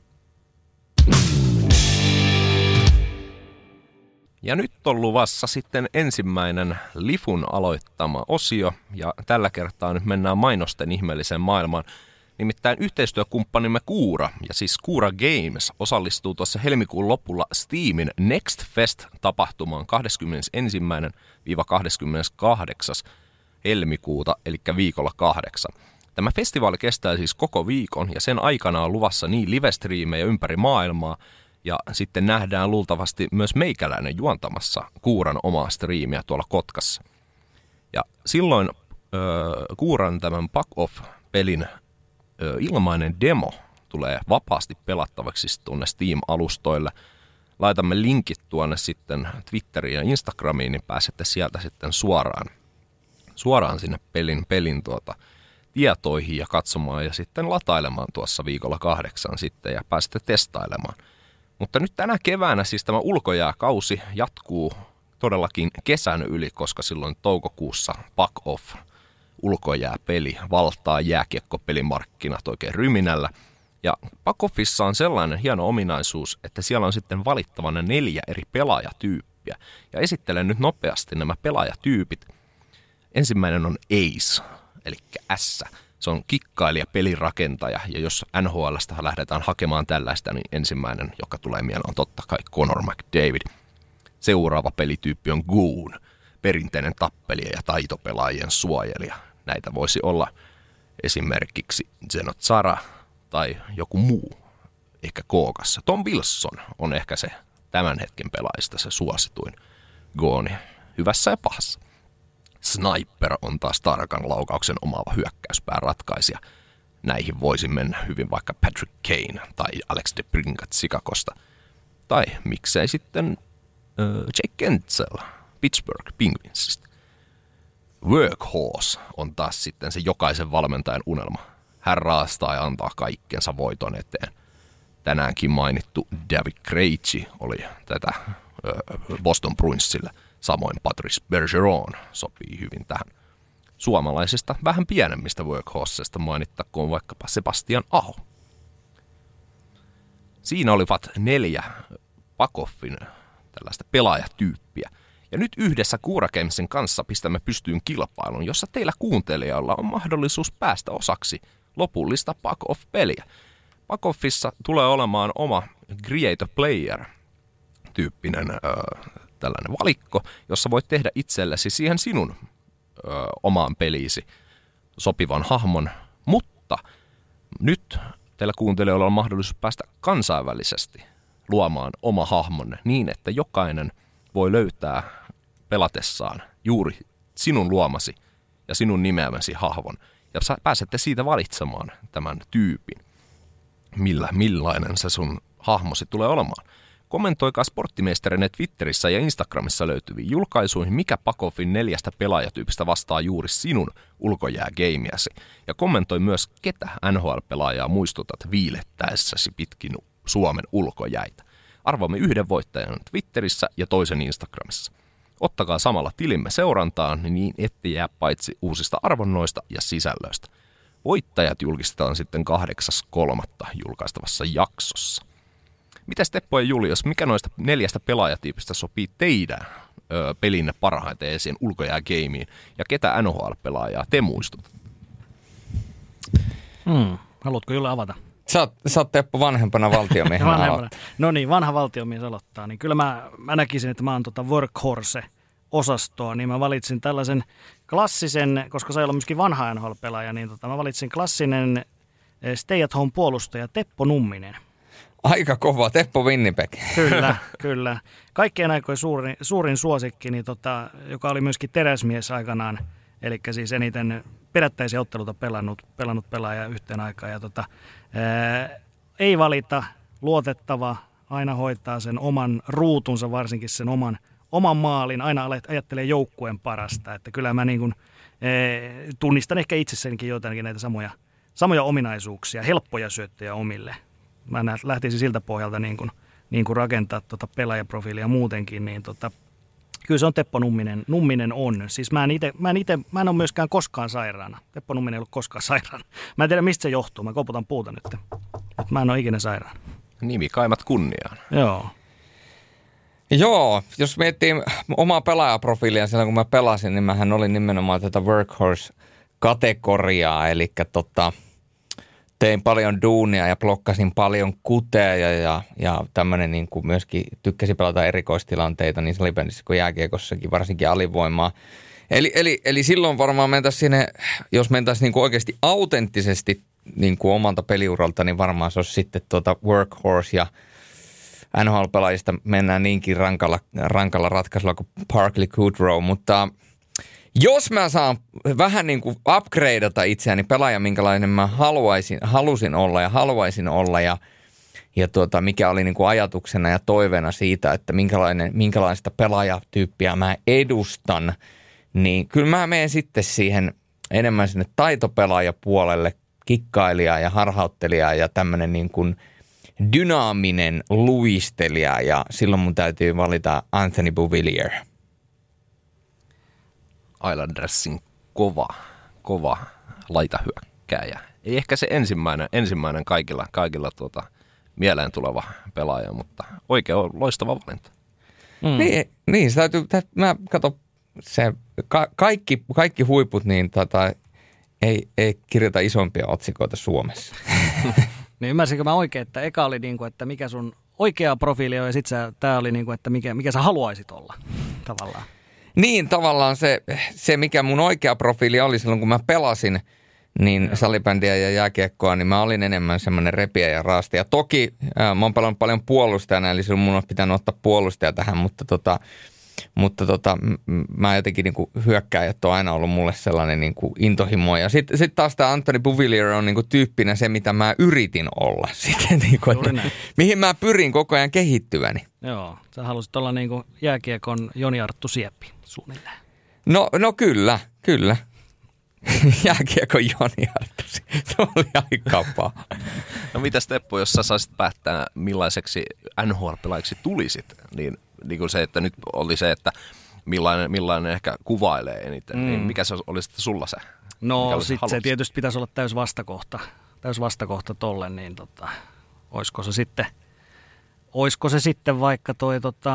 Ja nyt on luvassa sitten ensimmäinen Lifun aloittama osio, ja tällä kertaa nyt mennään mainosten ihmeelliseen maailmaan – Nimittäin yhteistyökumppanimme Kuura, ja siis Kuura Games, osallistuu tuossa helmikuun lopulla Steamin Next Fest-tapahtumaan 21.–28. helmikuuta, eli viikolla kahdeksan. Tämä festivaali kestää siis koko viikon ja sen aikana on luvassa niin livestriimejä ympäri maailmaa ja sitten nähdään luultavasti myös meikäläinen juontamassa Kuuran omaa striimiä tuolla Kotkassa. Ja silloin öö, Kuuran tämän Pack Off-pelin ilmainen demo tulee vapaasti pelattavaksi tuonne Steam-alustoille. Laitamme linkit tuonne sitten Twitteriin ja Instagramiin, niin pääsette sieltä sitten suoraan, suoraan sinne pelin, pelin tuota, tietoihin ja katsomaan ja sitten latailemaan tuossa viikolla kahdeksan sitten ja pääsette testailemaan. Mutta nyt tänä keväänä siis tämä ulkojääkausi jatkuu todellakin kesän yli, koska silloin toukokuussa Pack Off ulkojääpeli valtaa jääkiekkopelimarkkinat oikein ryminällä. Ja Pakoffissa on sellainen hieno ominaisuus, että siellä on sitten valittavana neljä eri pelaajatyyppiä. Ja esittelen nyt nopeasti nämä pelaajatyypit. Ensimmäinen on Ace, eli S. Se on kikkailija, pelirakentaja, ja jos NHLstä lähdetään hakemaan tällaista, niin ensimmäinen, joka tulee mieleen, on totta kai Conor McDavid. Seuraava pelityyppi on Goon, perinteinen tappelija ja taitopelaajien suojelija. Näitä voisi olla esimerkiksi Zenot Zara tai joku muu, ehkä kookassa. Tom Wilson on ehkä se tämän hetken pelaajista se suosituin gooni, hyvässä ja pahassa. Sniper on taas tarkan laukauksen omaava hyökkäyspää ratkaisija. Näihin voisi mennä hyvin vaikka Patrick Kane tai Alex de Brinkat Sikakosta. Tai miksei sitten äh, Jake Kentzel Pittsburgh Penguinsista. Workhorse on taas sitten se jokaisen valmentajan unelma. Hän raastaa ja antaa kaikkensa voiton eteen. Tänäänkin mainittu David Krejci oli tätä Boston Bruinsille. Samoin Patrice Bergeron sopii hyvin tähän. Suomalaisista vähän pienemmistä workhorsesta mainittakoon vaikkapa Sebastian Aho. Siinä olivat neljä Pakoffin tällaista pelaajatyyppiä. Ja nyt yhdessä Kuurakeimsin kanssa pistämme pystyyn kilpailun, jossa teillä kuuntelijalla on mahdollisuus päästä osaksi lopullista Pack Off-peliä. Pack Offissa tulee olemaan oma Create a Player-tyyppinen ö, tällainen valikko, jossa voit tehdä itsellesi siihen sinun ö, omaan peliisi sopivan hahmon, mutta nyt teillä kuuntelijoilla on mahdollisuus päästä kansainvälisesti luomaan oma hahmonne niin, että jokainen – voi löytää pelatessaan juuri sinun luomasi ja sinun nimeämäsi hahvon. Ja pääsette siitä valitsemaan tämän tyypin, millä, millainen se sun hahmosi tulee olemaan. Kommentoikaa sporttimestarinen Twitterissä ja Instagramissa löytyviin julkaisuihin, mikä Pakoffin neljästä pelaajatyypistä vastaa juuri sinun ulkojäägeimiäsi. Ja kommentoi myös, ketä NHL-pelaajaa muistutat viilettäessäsi pitkin Suomen ulkojäitä. Arvoamme yhden voittajan Twitterissä ja toisen Instagramissa. Ottakaa samalla tilimme seurantaan, niin ette jää paitsi uusista arvonnoista ja sisällöistä. Voittajat julkistetaan sitten 8.3. julkaistavassa jaksossa. Mitä Teppo ja Julius, mikä noista neljästä pelaajatyypistä sopii teidän ö, pelinne parhaiten esiin ulkojäägeimiin? Ja ketä NHL-pelaajaa te muistut? Hmm. Haluatko Julle avata? Sä oot, sä oot Teppo vanhempana valtiomiehenä vanhempana. No niin, vanha valtiomies aloittaa. Niin kyllä mä, mä näkisin, että mä oon tota workhorse-osastoa, niin mä valitsin tällaisen klassisen, koska sä ei olla myöskin vanha NHL-pelaaja, niin tota, mä valitsin klassinen stay at home puolustaja Teppo Numminen. Aika kova, Teppo Winnipeg. Kyllä, kyllä. Kaikkien aikojen suurin, suurin suosikki, niin tota, joka oli myöskin teräsmies aikanaan, eli siis eniten perättäisiä otteluita pelannut, pelannut pelaaja yhteen aikaan. Ja tota, ää, ei valita, luotettava, aina hoitaa sen oman ruutunsa, varsinkin sen oman, oman maalin, aina ajattelee joukkueen parasta. Että kyllä mä niin kuin, ää, tunnistan ehkä itsessänikin jotakin näitä samoja, samoja ominaisuuksia, helppoja syöttöjä omille mä lähtisin siltä pohjalta niin kuin, niin kuin rakentaa tota pelaajaprofiilia muutenkin, niin tota, kyllä se on Teppo Numminen, Numminen on. Siis mä en, ite, mä, en ite, mä en ole myöskään koskaan sairaana. Teppo Numminen ei ollut koskaan sairaana. Mä en tiedä mistä se johtuu, mä koputan puuta nyt. Et mä en ole ikinä sairaana. Nimi kaimat kunniaan. Joo. Joo, jos miettii omaa pelaajaprofiilia silloin kun mä pelasin, niin mähän olin nimenomaan tätä workhorse-kategoriaa, eli tota, tein paljon duunia ja blokkasin paljon kuteja ja, ja tämmöinen niin kuin myöskin tykkäsin pelata erikoistilanteita niin salibändissä kuin jääkiekossakin, varsinkin alivoimaa. Eli, eli, eli silloin varmaan mentäisiin sinne, jos mentäisiin niin kuin oikeasti autenttisesti niin kuin omalta peliuralta, niin varmaan se olisi sitten tuota workhorse ja NHL-pelaajista mennään niinkin rankalla, rankalla ratkaisulla kuin Parkley Goodrow, mutta – jos mä saan vähän niin kuin upgradeata itseäni pelaaja, minkälainen mä haluaisin, halusin olla ja haluaisin olla ja, ja tuota, mikä oli niin kuin ajatuksena ja toiveena siitä, että minkälainen, minkälaista pelaajatyyppiä mä edustan, niin kyllä mä menen sitten siihen enemmän sinne taitopelaajapuolelle, kikkailija ja harhauttelija ja tämmöinen niin kuin dynaaminen luistelija ja silloin mun täytyy valita Anthony Bouvillier – Islandersin kova, kova laitahyökkääjä. Ei ehkä se ensimmäinen, ensimmäinen kaikilla, kaikilla tuota, mieleen tuleva pelaaja, mutta oikein loistava valinta. Mm. Niin, niin, se täytyy, täytyy mä kato, se, ka, kaikki, kaikki huiput, niin tota, ei, ei kirjoita isompia otsikoita Suomessa. niin ymmärsinkö mä oikein, että eka oli niin kuin, että mikä sun oikea profiili on ja sitten tämä oli niin kuin, että mikä, mikä sä haluaisit olla tavallaan. Niin, tavallaan se, se, mikä mun oikea profiili oli silloin, kun mä pelasin niin salibändiä ja jääkiekkoa, niin mä olin enemmän semmoinen repiä ja raasti. Ja toki ää, mä oon pelannut paljon puolustajana, eli silloin mun on pitänyt ottaa puolustaja tähän, mutta tota, mutta tota, mä jotenkin niin kuin hyökkäjät on aina ollut mulle sellainen niin kuin intohimo. Ja sitten sit taas tämä Anthony Bouvillier on niin kuin tyyppinä se, mitä mä yritin olla. Sitten, niin kuin, että, mihin mä pyrin koko ajan kehittyväni. Joo, sä halusit olla niin kuin jääkiekon Joni Arttu Sieppi suunnilleen. No, no kyllä, kyllä. Jääkiekon Joni Arttu, se oli aika paha. No mitä Steppo, jos sä saisit päättää millaiseksi NHL-pelaajiksi tulisit, niin niin kuin se, että nyt oli se, että millainen, millainen ehkä kuvailee eniten, niin mm. niin mikä se olisi sitten sulla se? No sitten se tietysti pitäisi olla täys vastakohta, täys vastakohta tolle, niin tota, olisiko se sitten, olisiko se sitten vaikka toi tota,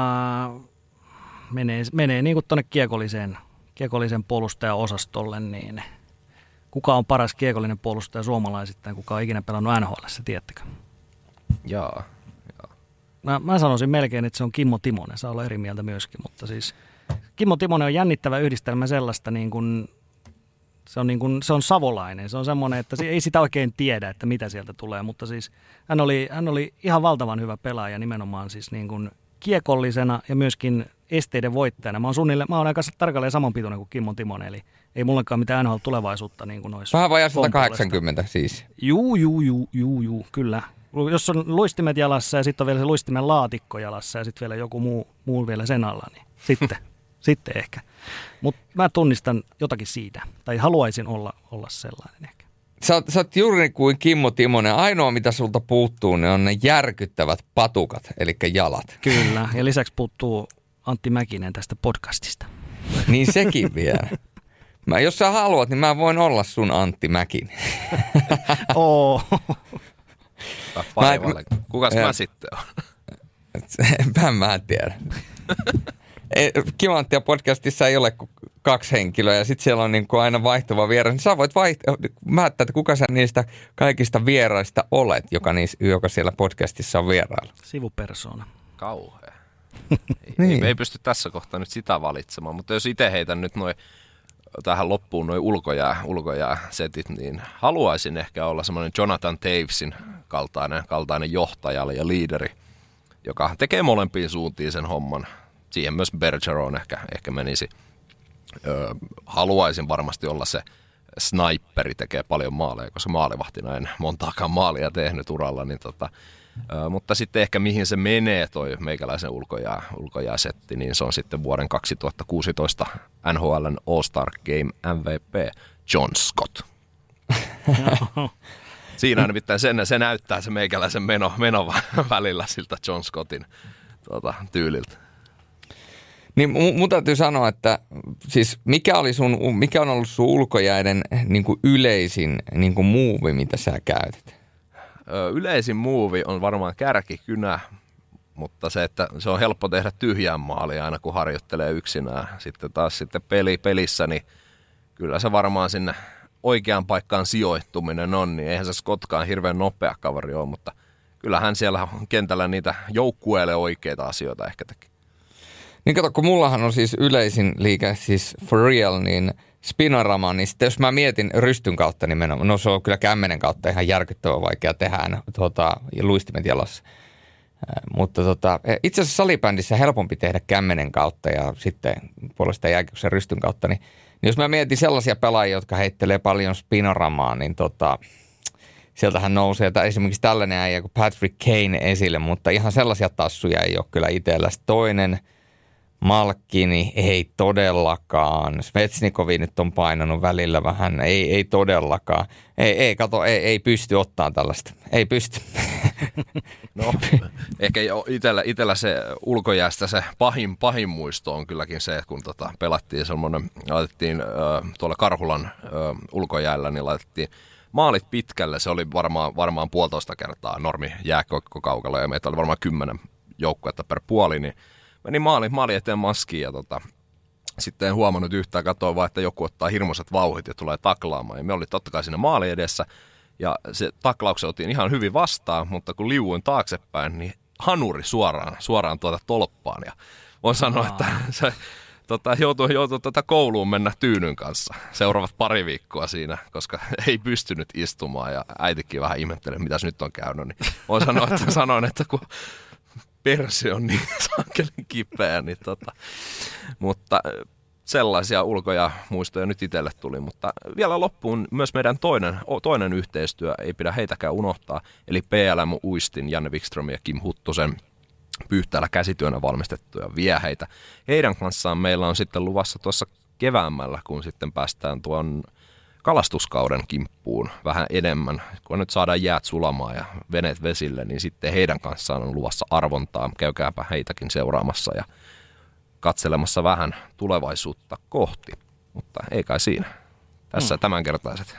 menee, menee niin kuin tuonne kiekolliseen, kiekollisen puolustajan osastolle, niin kuka on paras kiekollinen puolustaja suomalaisittain, kuka on ikinä pelannut NHL, tiedättekö? Jaa mä, mä sanoisin melkein, että se on Kimmo Timonen. Saa olla eri mieltä myöskin, mutta siis Kimmo Timonen on jännittävä yhdistelmä sellaista niin kuin, se on, niin kuin, se on savolainen. Se on semmoinen, että ei sitä oikein tiedä, että mitä sieltä tulee, mutta siis hän oli, hän oli ihan valtavan hyvä pelaaja nimenomaan siis niin kuin kiekollisena ja myöskin esteiden voittajana. Mä oon, suunnilleen, mä oon aika tarkalleen saman pituinen kuin Kimmo Timonen, eli ei mullekaan mitään NHL tulevaisuutta niin kuin Vähän vajaa 180 siis. Juu, juu, juu, juu, juu, kyllä. Jos on luistimet jalassa ja sitten on vielä se luistimen laatikko jalassa ja sitten vielä joku muu, muu vielä sen alla, niin sitten, sitten ehkä. Mutta mä tunnistan jotakin siitä, tai haluaisin olla, olla sellainen ehkä. Sä oot, sä oot juuri kuin Kimmo Timonen. Ainoa, mitä sulta puuttuu, ne on ne järkyttävät patukat, eli jalat. Kyllä, ja lisäksi puuttuu Antti Mäkinen tästä podcastista. Niin sekin vielä. Mä, jos sä haluat, niin mä voin olla sun Antti Mäkinen. Oo. Paivalle. Kukas mä sitten on? mä, mä en tiedä. Kimanttia podcastissa ei ole kuin kaksi henkilöä ja sitten siellä on niin kuin aina vaihtuva vieras. Niin sä voit vaihtaa, määttää, että kuka sä niistä kaikista vieraista olet, joka, niissä, joka siellä podcastissa on vierailla. Sivupersona. Kauhea. Niin. ei, ei pysty tässä kohtaa nyt sitä valitsemaan, mutta jos itse heitän nyt noin tähän loppuun noin ulkojää, ulkojää setit, niin haluaisin ehkä olla semmoinen Jonathan Tavesin kaltainen, kaltainen johtaja ja liideri, joka tekee molempiin suuntiin sen homman. Siihen myös Bergeron ehkä, ehkä menisi. Öö, haluaisin varmasti olla se sniperi, tekee paljon maaleja, koska maalivahtina en montaakaan maalia tehnyt uralla, niin tota, mutta sitten ehkä mihin se menee toi meikäläisen ulkojää, ulkojääsetti, niin se on sitten vuoden 2016 NHLn All-Star Game MVP John Scott. Siinä nimittäin sen, se näyttää se meikäläisen meno, meno välillä siltä John Scottin tuota, tyyliltä. Niin mun täytyy sanoa, että siis mikä, oli sun, mikä on ollut sun ulkojäiden niin kuin yleisin niin kuin muuvi, mitä sä käytät? Yleisin muuvi on varmaan kärkikynä, mutta se, että se on helppo tehdä tyhjään maali aina kun harjoittelee yksinään. Sitten taas sitten peli, pelissä, niin kyllä se varmaan sinne oikeaan paikkaan sijoittuminen on, niin eihän se Scottkaan hirveän nopea kaveri ole, mutta kyllähän siellä kentällä niitä joukkueelle oikeita asioita ehkä teki. Niin kato, kun mullahan on siis yleisin liike, siis for real, niin – Spinorama, niin sitten jos mä mietin rystyn kautta, niin mennä, no se on kyllä kämmenen kautta ihan järkyttävän vaikea tehdä tuota, luistimet jalassa. Mutta tota, e, itse asiassa salibändissä helpompi tehdä kämmenen kautta ja sitten puolesta jääkyksen rystyn kautta. Niin, niin jos mä mietin sellaisia pelaajia, jotka heittelee paljon spinoramaa, niin tota, sieltähän nousee että esimerkiksi tällainen äijä kuin Patrick Kane esille, mutta ihan sellaisia tassuja ei ole kyllä itsellä. Toinen – Malkkini ei todellakaan. Svetsnikovi nyt on painanut välillä vähän. Ei, ei todellakaan. Ei, ei kato, ei, ei pysty ottaa tällaista. Ei pysty. No, ehkä itellä, itellä se ulkojäästä se pahin, pahin muisto on kylläkin se, että kun tota, pelattiin semmoinen, laitettiin äh, tuolla Karhulan äh, ulkojäällä, niin laitettiin maalit pitkälle. Se oli varmaan, varmaan puolitoista kertaa normi jääkokko ja meitä oli varmaan kymmenen joukkuetta per puoli, niin meni maali, maali eteen maskiin ja tota, sitten en huomannut yhtään, katsoin vaan, että joku ottaa hirmuiset vauhit ja tulee taklaamaan. Ja me oli totta kai siinä maali edessä ja se taklauksen otin ihan hyvin vastaan, mutta kun liuuin taaksepäin, niin hanuri suoraan, suoraan tuota tolppaan. Ja voin sanoa, että se tota, joutuu, joutuu tuota kouluun mennä tyynyn kanssa seuraavat pari viikkoa siinä, koska ei pystynyt istumaan ja äitikin vähän ihmettelee, mitä nyt on käynyt. Niin voin sanoa, että sanoin, että kun perse on niin sankelin kipeä. Niin tota. Mutta sellaisia ulkoja muistoja nyt itselle tuli, mutta vielä loppuun myös meidän toinen, toinen yhteistyö, ei pidä heitäkään unohtaa, eli PLM Uistin, Janne Wikström ja Kim Huttusen pyhtäällä käsityönä valmistettuja vieheitä. Heidän kanssaan meillä on sitten luvassa tuossa keväämällä, kun sitten päästään tuon kalastuskauden kimppuun vähän enemmän. Kun nyt saadaan jäät sulamaan ja veneet vesille, niin sitten heidän kanssaan on luvassa arvontaa. Käykääpä heitäkin seuraamassa ja katselemassa vähän tulevaisuutta kohti. Mutta ei kai siinä. Tässä hmm. tämänkertaiset.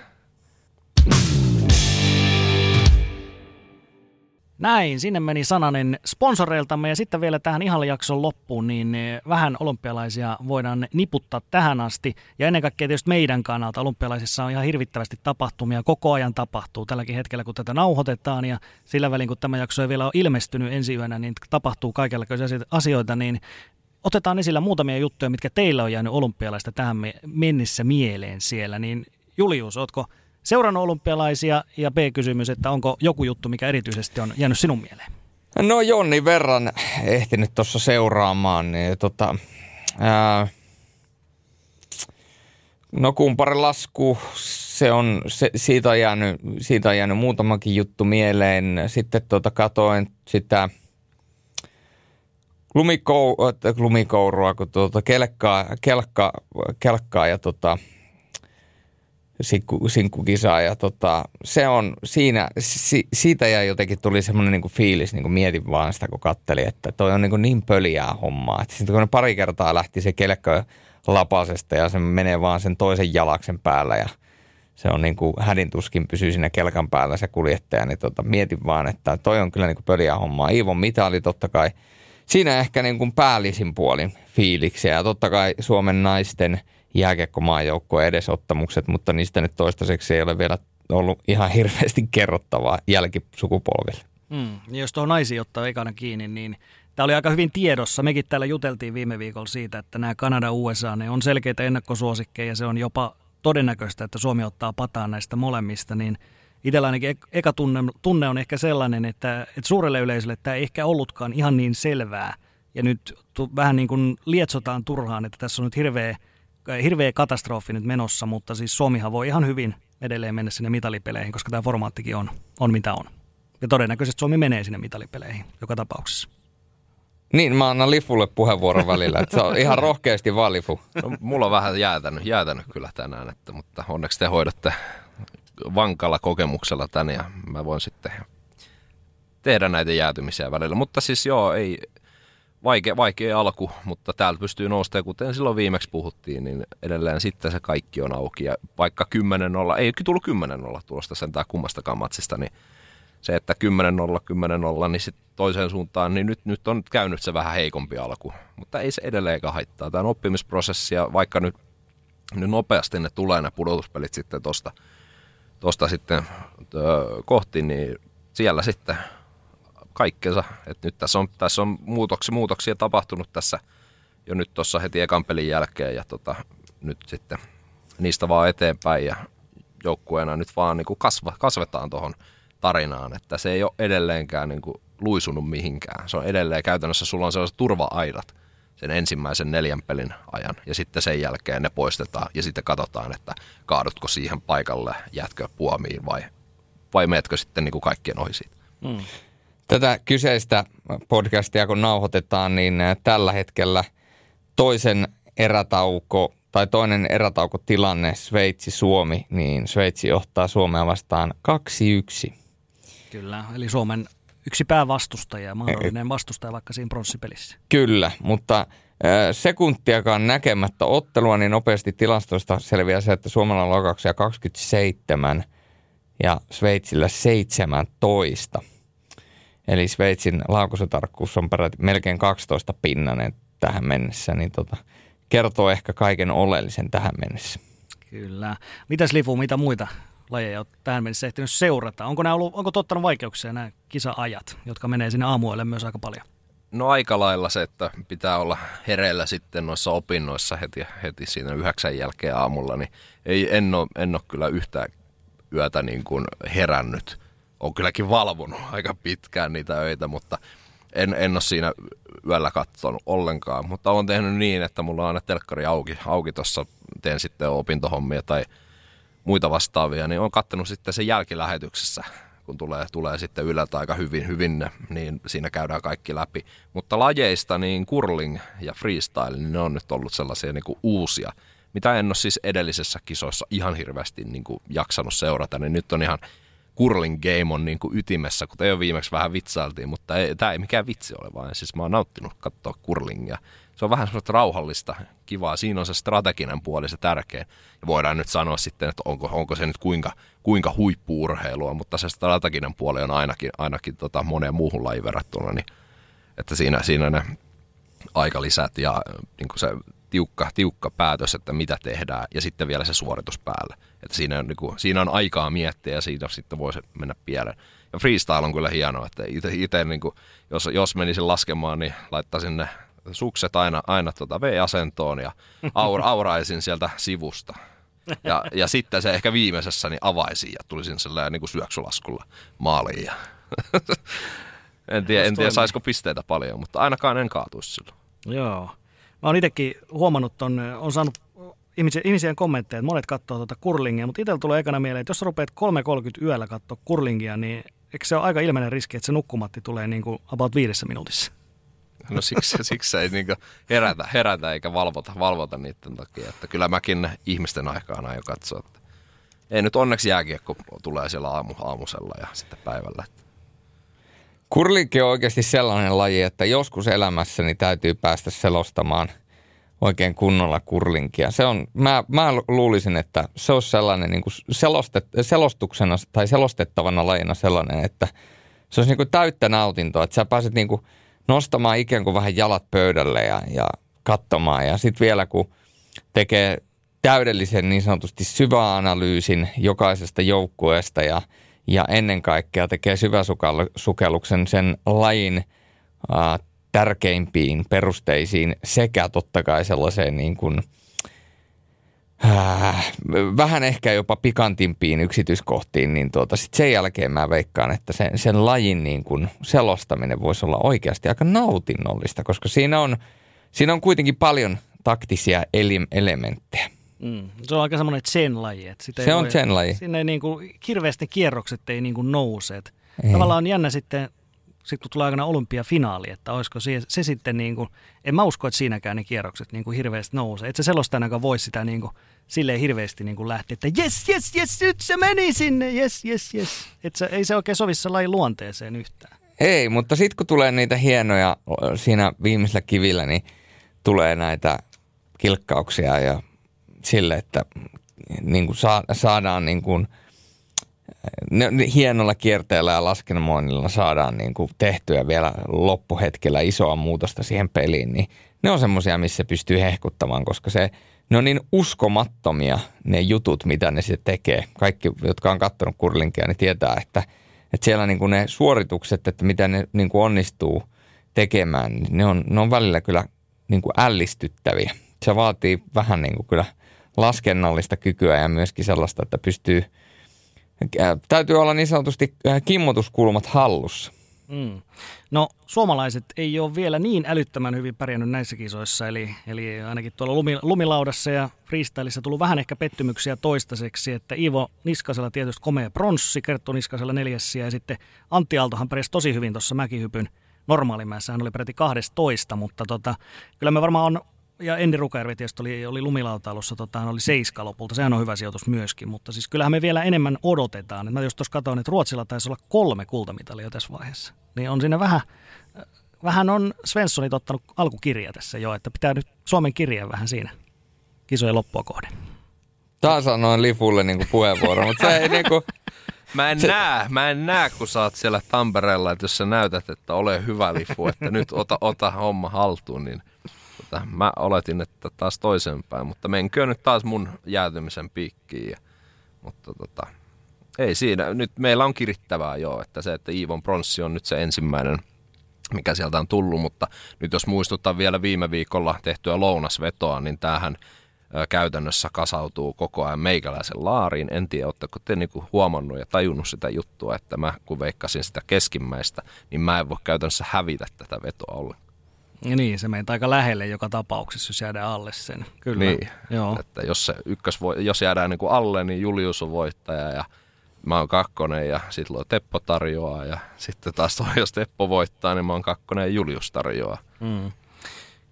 Näin, sinne meni sananen sponsoreiltamme ja sitten vielä tähän ihan jakson loppuun, niin eh, vähän olympialaisia voidaan niputtaa tähän asti. Ja ennen kaikkea tietysti meidän kannalta olympialaisissa on ihan hirvittävästi tapahtumia, koko ajan tapahtuu tälläkin hetkellä, kun tätä nauhoitetaan ja sillä välin, kun tämä jakso ei vielä ole ilmestynyt ensi yönä, niin tapahtuu kaikenlaisia asioita, niin otetaan esillä muutamia juttuja, mitkä teillä on jäänyt olympialaista tähän mennessä mieleen siellä, niin Julius, ootko seurannut olympialaisia ja B-kysymys, että onko joku juttu, mikä erityisesti on jäänyt sinun mieleen? No Jonni verran ehtinyt tuossa seuraamaan, niin tota, ää, no kumpari lasku se on, se, siitä, on jäänyt, siitä on jäänyt muutamakin juttu mieleen. Sitten tuota, katoin sitä lumikou, lumikourua, kun tuota, kelkkaa, kelkka, kelkkaa ja tota, sinkku, sinkkukisaa. Ja tota, se on siinä, si, siitä jäi jotenkin tuli semmoinen niin fiilis, niin kuin mietin vaan sitä, kun kattelin, että toi on niin, niin pöliää hommaa. Että sitten kun ne pari kertaa lähti se kelkka lapasesta ja se menee vaan sen toisen jalaksen päällä ja se on niin kuin hädintuskin pysyy siinä kelkan päällä se kuljettaja, niin tota, mietin vaan, että toi on kyllä niin kuin pöliä hommaa. Iivon mitali totta kai, siinä ehkä niin kuin päällisin puolin fiiliksiä ja totta kai Suomen naisten jääkiekkomaajoukkojen edesottamukset, mutta niistä nyt toistaiseksi ei ole vielä ollut ihan hirveästi kerrottavaa jälkisukupolville. Mm, jos tuohon naisiin ottaa ekana kiinni, niin Tämä oli aika hyvin tiedossa. Mekin täällä juteltiin viime viikolla siitä, että nämä Kanada USA ne on selkeitä ennakkosuosikkeja ja se on jopa todennäköistä, että Suomi ottaa pataan näistä molemmista, niin itsellä ainakin eka tunne, tunne on ehkä sellainen, että, että suurelle yleisölle tämä ei ehkä ollutkaan ihan niin selvää. Ja nyt tu, vähän niin kuin lietsotaan turhaan, että tässä on nyt hirveä, hirveä katastrofi nyt menossa, mutta siis Suomihan voi ihan hyvin edelleen mennä sinne mitalipeleihin, koska tämä formaattikin on, on mitä on. Ja todennäköisesti Suomi menee sinne mitalipeleihin joka tapauksessa. Niin, mä annan Lifulle puheenvuoron välillä, että se on ihan rohkeasti vaan Lifu. No, mulla on vähän jäätänyt, jäätänyt kyllä tänään, että, mutta onneksi te hoidatte vankalla kokemuksella tän ja mä voin sitten tehdä näitä jäätymisiä välillä. Mutta siis joo, ei, vaikea, vaikea alku, mutta täältä pystyy noustamaan, kuten silloin viimeksi puhuttiin, niin edelleen sitten se kaikki on auki. Ja vaikka 10-0, ei tullut 10-0 tuosta sentään kummastakaan matsista, niin se, että 10-0, 10-0, niin sitten toiseen suuntaan, niin nyt, nyt on käynyt se vähän heikompi alku. Mutta ei se edelleenkaan haittaa. Tämä on oppimisprosessi ja vaikka nyt, nyt nopeasti ne tulee ne pudotuspelit sitten tuosta tosta sitten kohti, niin siellä sitten kaikkensa. Et nyt tässä on, tässä on muutoksia, muutoksia tapahtunut tässä jo nyt tuossa heti ekan pelin jälkeen ja tota, nyt sitten niistä vaan eteenpäin ja joukkueena nyt vaan niin kuin kasva, kasvetaan tuohon tarinaan, että se ei ole edelleenkään niin kuin luisunut mihinkään. Se on edelleen käytännössä, sulla on sellaiset turva-aidat sen ensimmäisen neljän pelin ajan ja sitten sen jälkeen ne poistetaan ja sitten katsotaan, että kaadutko siihen paikalle, jätkö puomiin vai, vai meetkö sitten niin kuin kaikkien ohi siitä. Mm. Tätä kyseistä podcastia kun nauhoitetaan, niin tällä hetkellä toisen erätauko tai toinen erätaukotilanne Sveitsi-Suomi, niin Sveitsi johtaa Suomea vastaan 2-1. Kyllä, eli Suomen yksi päävastustaja ja mahdollinen vastustaja vaikka siinä pronssipelissä. Kyllä, mutta sekuntiakaan näkemättä ottelua, niin nopeasti tilastoista selviää se, että Suomella on laukauksia 27 ja Sveitsillä 17. Eli Sveitsin laukaisutarkkuus on peräti melkein 12 pinnanen tähän mennessä, niin tota, kertoo ehkä kaiken oleellisen tähän mennessä. Kyllä. Mitäs Lifu, mitä muita lajeja olet tähän mennessä ehtinyt seurata. Onko, nämä ollut, onko tottanut vaikeuksia nämä kisaajat, jotka menee sinne aamuille myös aika paljon? No aika lailla se, että pitää olla hereillä sitten noissa opinnoissa heti, heti siinä yhdeksän jälkeen aamulla, niin ei, en, ole, en ole kyllä yhtä yötä niin kuin herännyt. Olen kylläkin valvonut aika pitkään niitä öitä, mutta en, en ole siinä yöllä katsonut ollenkaan. Mutta olen tehnyt niin, että mulla on aina telkkari auki, auki tuossa, teen sitten opintohommia tai – muita vastaavia, niin on kattanut sitten sen jälkilähetyksessä, kun tulee, tulee sitten ylältä aika hyvin, hyvin, niin siinä käydään kaikki läpi. Mutta lajeista niin curling ja freestyle, niin ne on nyt ollut sellaisia niin kuin uusia, mitä en ole siis edellisessä kisoissa ihan hirveästi niin kuin jaksanut seurata, niin nyt on ihan curling game on niin kuin ytimessä, kuten jo viimeksi vähän vitsailtiin, mutta ei, tämä ei mikään vitsi ole, vaan siis mä oon nauttinut katsoa curlingia se on vähän semmoista rauhallista, kivaa. Siinä on se strateginen puoli, se tärkeä. Ja voidaan nyt sanoa sitten, että onko, onko se nyt kuinka, kuinka huippuurheilua, mutta se strateginen puoli on ainakin, ainakin tota moneen muuhun lajiin verrattuna, niin että siinä, siinä ne aikalisät ja niin kuin se tiukka, tiukka päätös, että mitä tehdään, ja sitten vielä se suoritus päälle. Että siinä, on, niin kuin, siinä on aikaa miettiä ja siitä sitten voi se mennä pieleen. Ja freestyle on kyllä hienoa, että itse niin kuin, jos, jos menisin laskemaan, niin laittaisin ne sukset aina, aina tuota V-asentoon ja aura, auraisin sieltä sivusta. Ja, ja sitten se ehkä viimeisessä niin avaisin ja tulisin sellainen niin kuin syöksylaskulla maaliin. Ja en tiedä, en tiedä saisiko pisteitä paljon, mutta ainakaan en kaatuisi silloin. Joo. Mä oon itsekin huomannut ton, on saanut ihmisiä, ihmisiä kommentteja, että monet katsoo tuota kurlingia, mutta itsellä tulee ekana mieleen, että jos rupeat 3.30 yöllä katsoa kurlingia, niin eikö se ole aika ilmeinen riski, että se nukkumatti tulee niin kuin about viidessä minuutissa? No siksi, siksi ei niinku herätä, herätä eikä valvota, valvota niiden takia. Että kyllä mäkin ihmisten aikaan aion katsoa. Että ei nyt onneksi jääkiekko tulee siellä aamu, aamusella ja sitten päivällä. Kurlinki on oikeasti sellainen laji, että joskus elämässäni täytyy päästä selostamaan oikein kunnolla kurlinkia. Se on, mä, mä luulisin, että se on sellainen niin kuin selostet, selostuksena tai selostettavana lajina sellainen, että se olisi niin kuin täyttä nautintoa, että sä pääset niin kuin nostamaan ikään kuin vähän jalat pöydälle ja, ja katsomaan. Ja sitten vielä kun tekee täydellisen niin sanotusti syväanalyysin jokaisesta joukkueesta ja, ja ennen kaikkea tekee syväsukelluksen sen lajin äh, tärkeimpiin perusteisiin sekä totta kai sellaiseen niin kuin, äh, vähän ehkä jopa pikantimpiin yksityiskohtiin, niin tuota, sit sen jälkeen mä veikkaan, että sen, sen lajin niin kuin selostaminen voisi olla oikeasti aika nautinnollista, koska siinä on, siinä on kuitenkin paljon taktisia elementtejä. Mm. Se on aika semmoinen zen-laji. Että sitä se on zen-laji. Sinne ei niin kuin, hirveästi kierrokset ei niin kuin nouse. Ei. Tavallaan on jännä sitten, sitten kun tulee aikana olympiafinaali, että olisiko se, se sitten niin kuin, en mä usko, että siinäkään ne kierrokset niin kuin hirveästi nousee. Että se selostajana voisi sitä niin kuin, silleen hirveästi niin kuin lähteä, että jes, jes, jes, nyt se meni sinne, jes, jes, jes. Että ei se oikein sovi se lajin luonteeseen yhtään. Ei, mutta sitten kun tulee niitä hienoja siinä viimeisellä kivillä, niin tulee näitä kilkkauksia ja sille, että niin kuin saa, saadaan niin kuin, ne, ne hienolla kierteellä ja laskelmoinnilla saadaan niin kuin tehtyä vielä loppuhetkellä isoa muutosta siihen peliin, niin ne on semmoisia, missä pystyy hehkuttamaan, koska se, ne on niin uskomattomia ne jutut, mitä ne sitten tekee. Kaikki, jotka on katsonut kurlinkia, niin tietää, että, että siellä niin kuin ne suoritukset, että mitä ne niin kuin onnistuu tekemään, niin ne on, ne on välillä kyllä niin kuin ällistyttäviä. Se vaatii vähän niin kuin kyllä – laskennallista kykyä ja myöskin sellaista, että pystyy, täytyy olla niin sanotusti kimmotuskulmat hallussa. Mm. No suomalaiset ei ole vielä niin älyttömän hyvin pärjännyt näissä kisoissa, eli, eli ainakin tuolla lumi, lumilaudassa ja freestyleissa tullut vähän ehkä pettymyksiä toistaiseksi, että Ivo Niskasella tietysti komea pronssi, Kerttu Niskasella neljäs ja sitten Antti Aaltohan pärjäsi tosi hyvin tuossa mäkihypyn normaalimäessä, hän oli peräti 12, mutta tota, kyllä me varmaan on ja Endi Rukervi tietysti oli, oli lumilautailussa, tota, hän oli seiska lopulta, sehän on hyvä sijoitus myöskin, mutta siis kyllähän me vielä enemmän odotetaan. Mä jos tuossa katsoin, että Ruotsilla taisi olla kolme kultamitalia tässä vaiheessa, niin on siinä vähän, vähän on Svenssonit ottanut alkukirja tässä jo, että pitää nyt Suomen kirjaa vähän siinä kisojen loppua kohden. Taas sanoin Lifulle niin puheenvuoro, mutta se ei niin kuin... Mä en, se... näe, mä en näe, kun sä oot siellä Tampereella, että jos sä näytät, että ole hyvä Lifu, että nyt ota, ota homma haltuun, niin että mä oletin, että taas toisenpäin, mutta menkö nyt taas mun jäätymisen piikkiin. Ja, mutta tota, ei siinä, nyt meillä on kirittävää jo, että se, että Iivon pronssi on nyt se ensimmäinen, mikä sieltä on tullut, mutta nyt jos muistuttaa vielä viime viikolla tehtyä lounasvetoa, niin tämähän käytännössä kasautuu koko ajan meikäläisen laariin. En tiedä, oletteko te niinku huomannut ja tajunnut sitä juttua, että mä kun veikkasin sitä keskimmäistä, niin mä en voi käytännössä hävitä tätä vetoa ollenkaan. Ja niin, se menee aika lähelle joka tapauksessa, jos jäädään alle sen. Kyllä. Niin, Joo. että jos, se ykkös voi, jos jäädään niin kuin alle, niin Julius on voittaja ja mä oon kakkonen ja sitten luo Teppo tarjoaa ja sitten taas toi, jos Teppo voittaa, niin mä oon kakkonen ja Julius tarjoaa. Mm.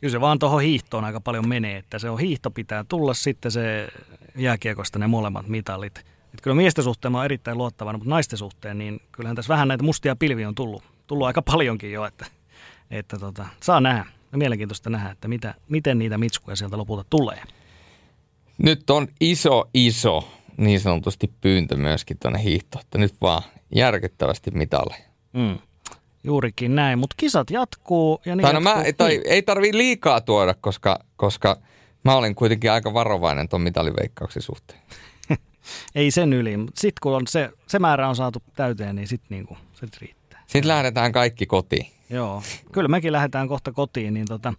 Kyllä se vaan tuohon hiihtoon aika paljon menee, että se on hiihto pitää tulla sitten se jääkiekosta ne molemmat mitalit. Et kyllä miesten suhteen mä oon erittäin luottavana, mutta naisten suhteen, niin kyllähän tässä vähän näitä mustia pilviä on tullut, tullut aika paljonkin jo, että että tota, saa nähdä. Mielenkiintoista nähdä, että mitä, miten niitä mitskuja sieltä lopulta tulee. Nyt on iso, iso niin sanotusti pyyntö myöskin tuonne hiihtoon, että nyt vaan järkyttävästi mitalle. Mm. Juurikin näin, mutta kisat jatkuu. Ja niin tai, no jatkuu. Mä, tai ei tarvi liikaa tuoda, koska, koska mä olin kuitenkin aika varovainen tuon mitaliveikkauksen suhteen. ei sen yli, mutta sitten kun on se, se määrä on saatu täyteen, niin sitten niinku, sit riittää. Sitten lähdetään kaikki kotiin. Joo, kyllä mekin lähdetään kohta kotiin. Niin tota,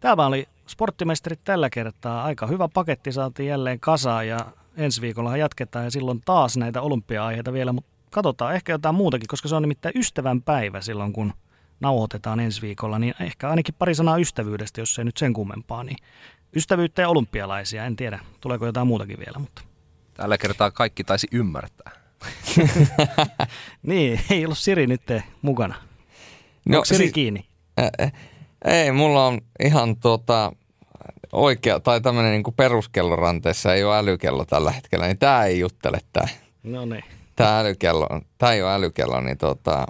tämä oli sporttimestarit tällä kertaa. Aika hyvä paketti saatiin jälleen kasaan ja ensi viikolla jatketaan ja silloin taas näitä olympia-aiheita vielä, mutta katsotaan ehkä jotain muutakin, koska se on nimittäin ystävän päivä silloin, kun nauhoitetaan ensi viikolla, niin ehkä ainakin pari sanaa ystävyydestä, jos ei nyt sen kummempaa, niin ystävyyttä ja olympialaisia. En tiedä, tuleeko jotain muutakin vielä, mutta... Tällä kertaa kaikki taisi ymmärtää. niin, ei ollut Siri nyt mukana. No, Onko siis, kiinni? Ä, ei, mulla on ihan tuota, oikea, tai tämmöinen niin peruskelloranteessa ei ole älykello tällä hetkellä, niin tämä ei juttele tämä. No niin. Tämä älykello, tämä ei ole älykello, niin tota,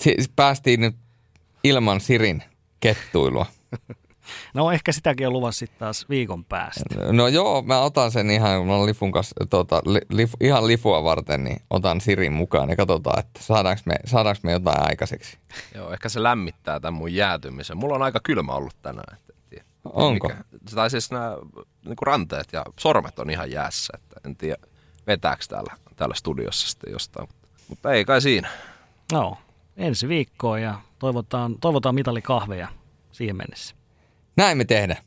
siis päästiin nyt ilman Sirin kettuilua. No ehkä sitäkin on luvassa sitten taas viikon päästä. No joo, mä otan sen ihan, mä olen lifun kanssa, tota, li, ihan lifua varten, niin otan Sirin mukaan ja katsotaan, että saadaanko me, saadaanko me jotain aikaiseksi. Joo, ehkä se lämmittää tämän mun jäätymisen. Mulla on aika kylmä ollut tänään. Että tiedä, Onko? Mikä, tai siis nämä niin ranteet ja sormet on ihan jäässä, että en tiedä vetääkö täällä, täällä studiossa sitten jostain. Mutta ei kai siinä. No, ensi viikkoon ja toivotaan, toivotaan mitalikahveja siihen mennessä. Näin me tehdään.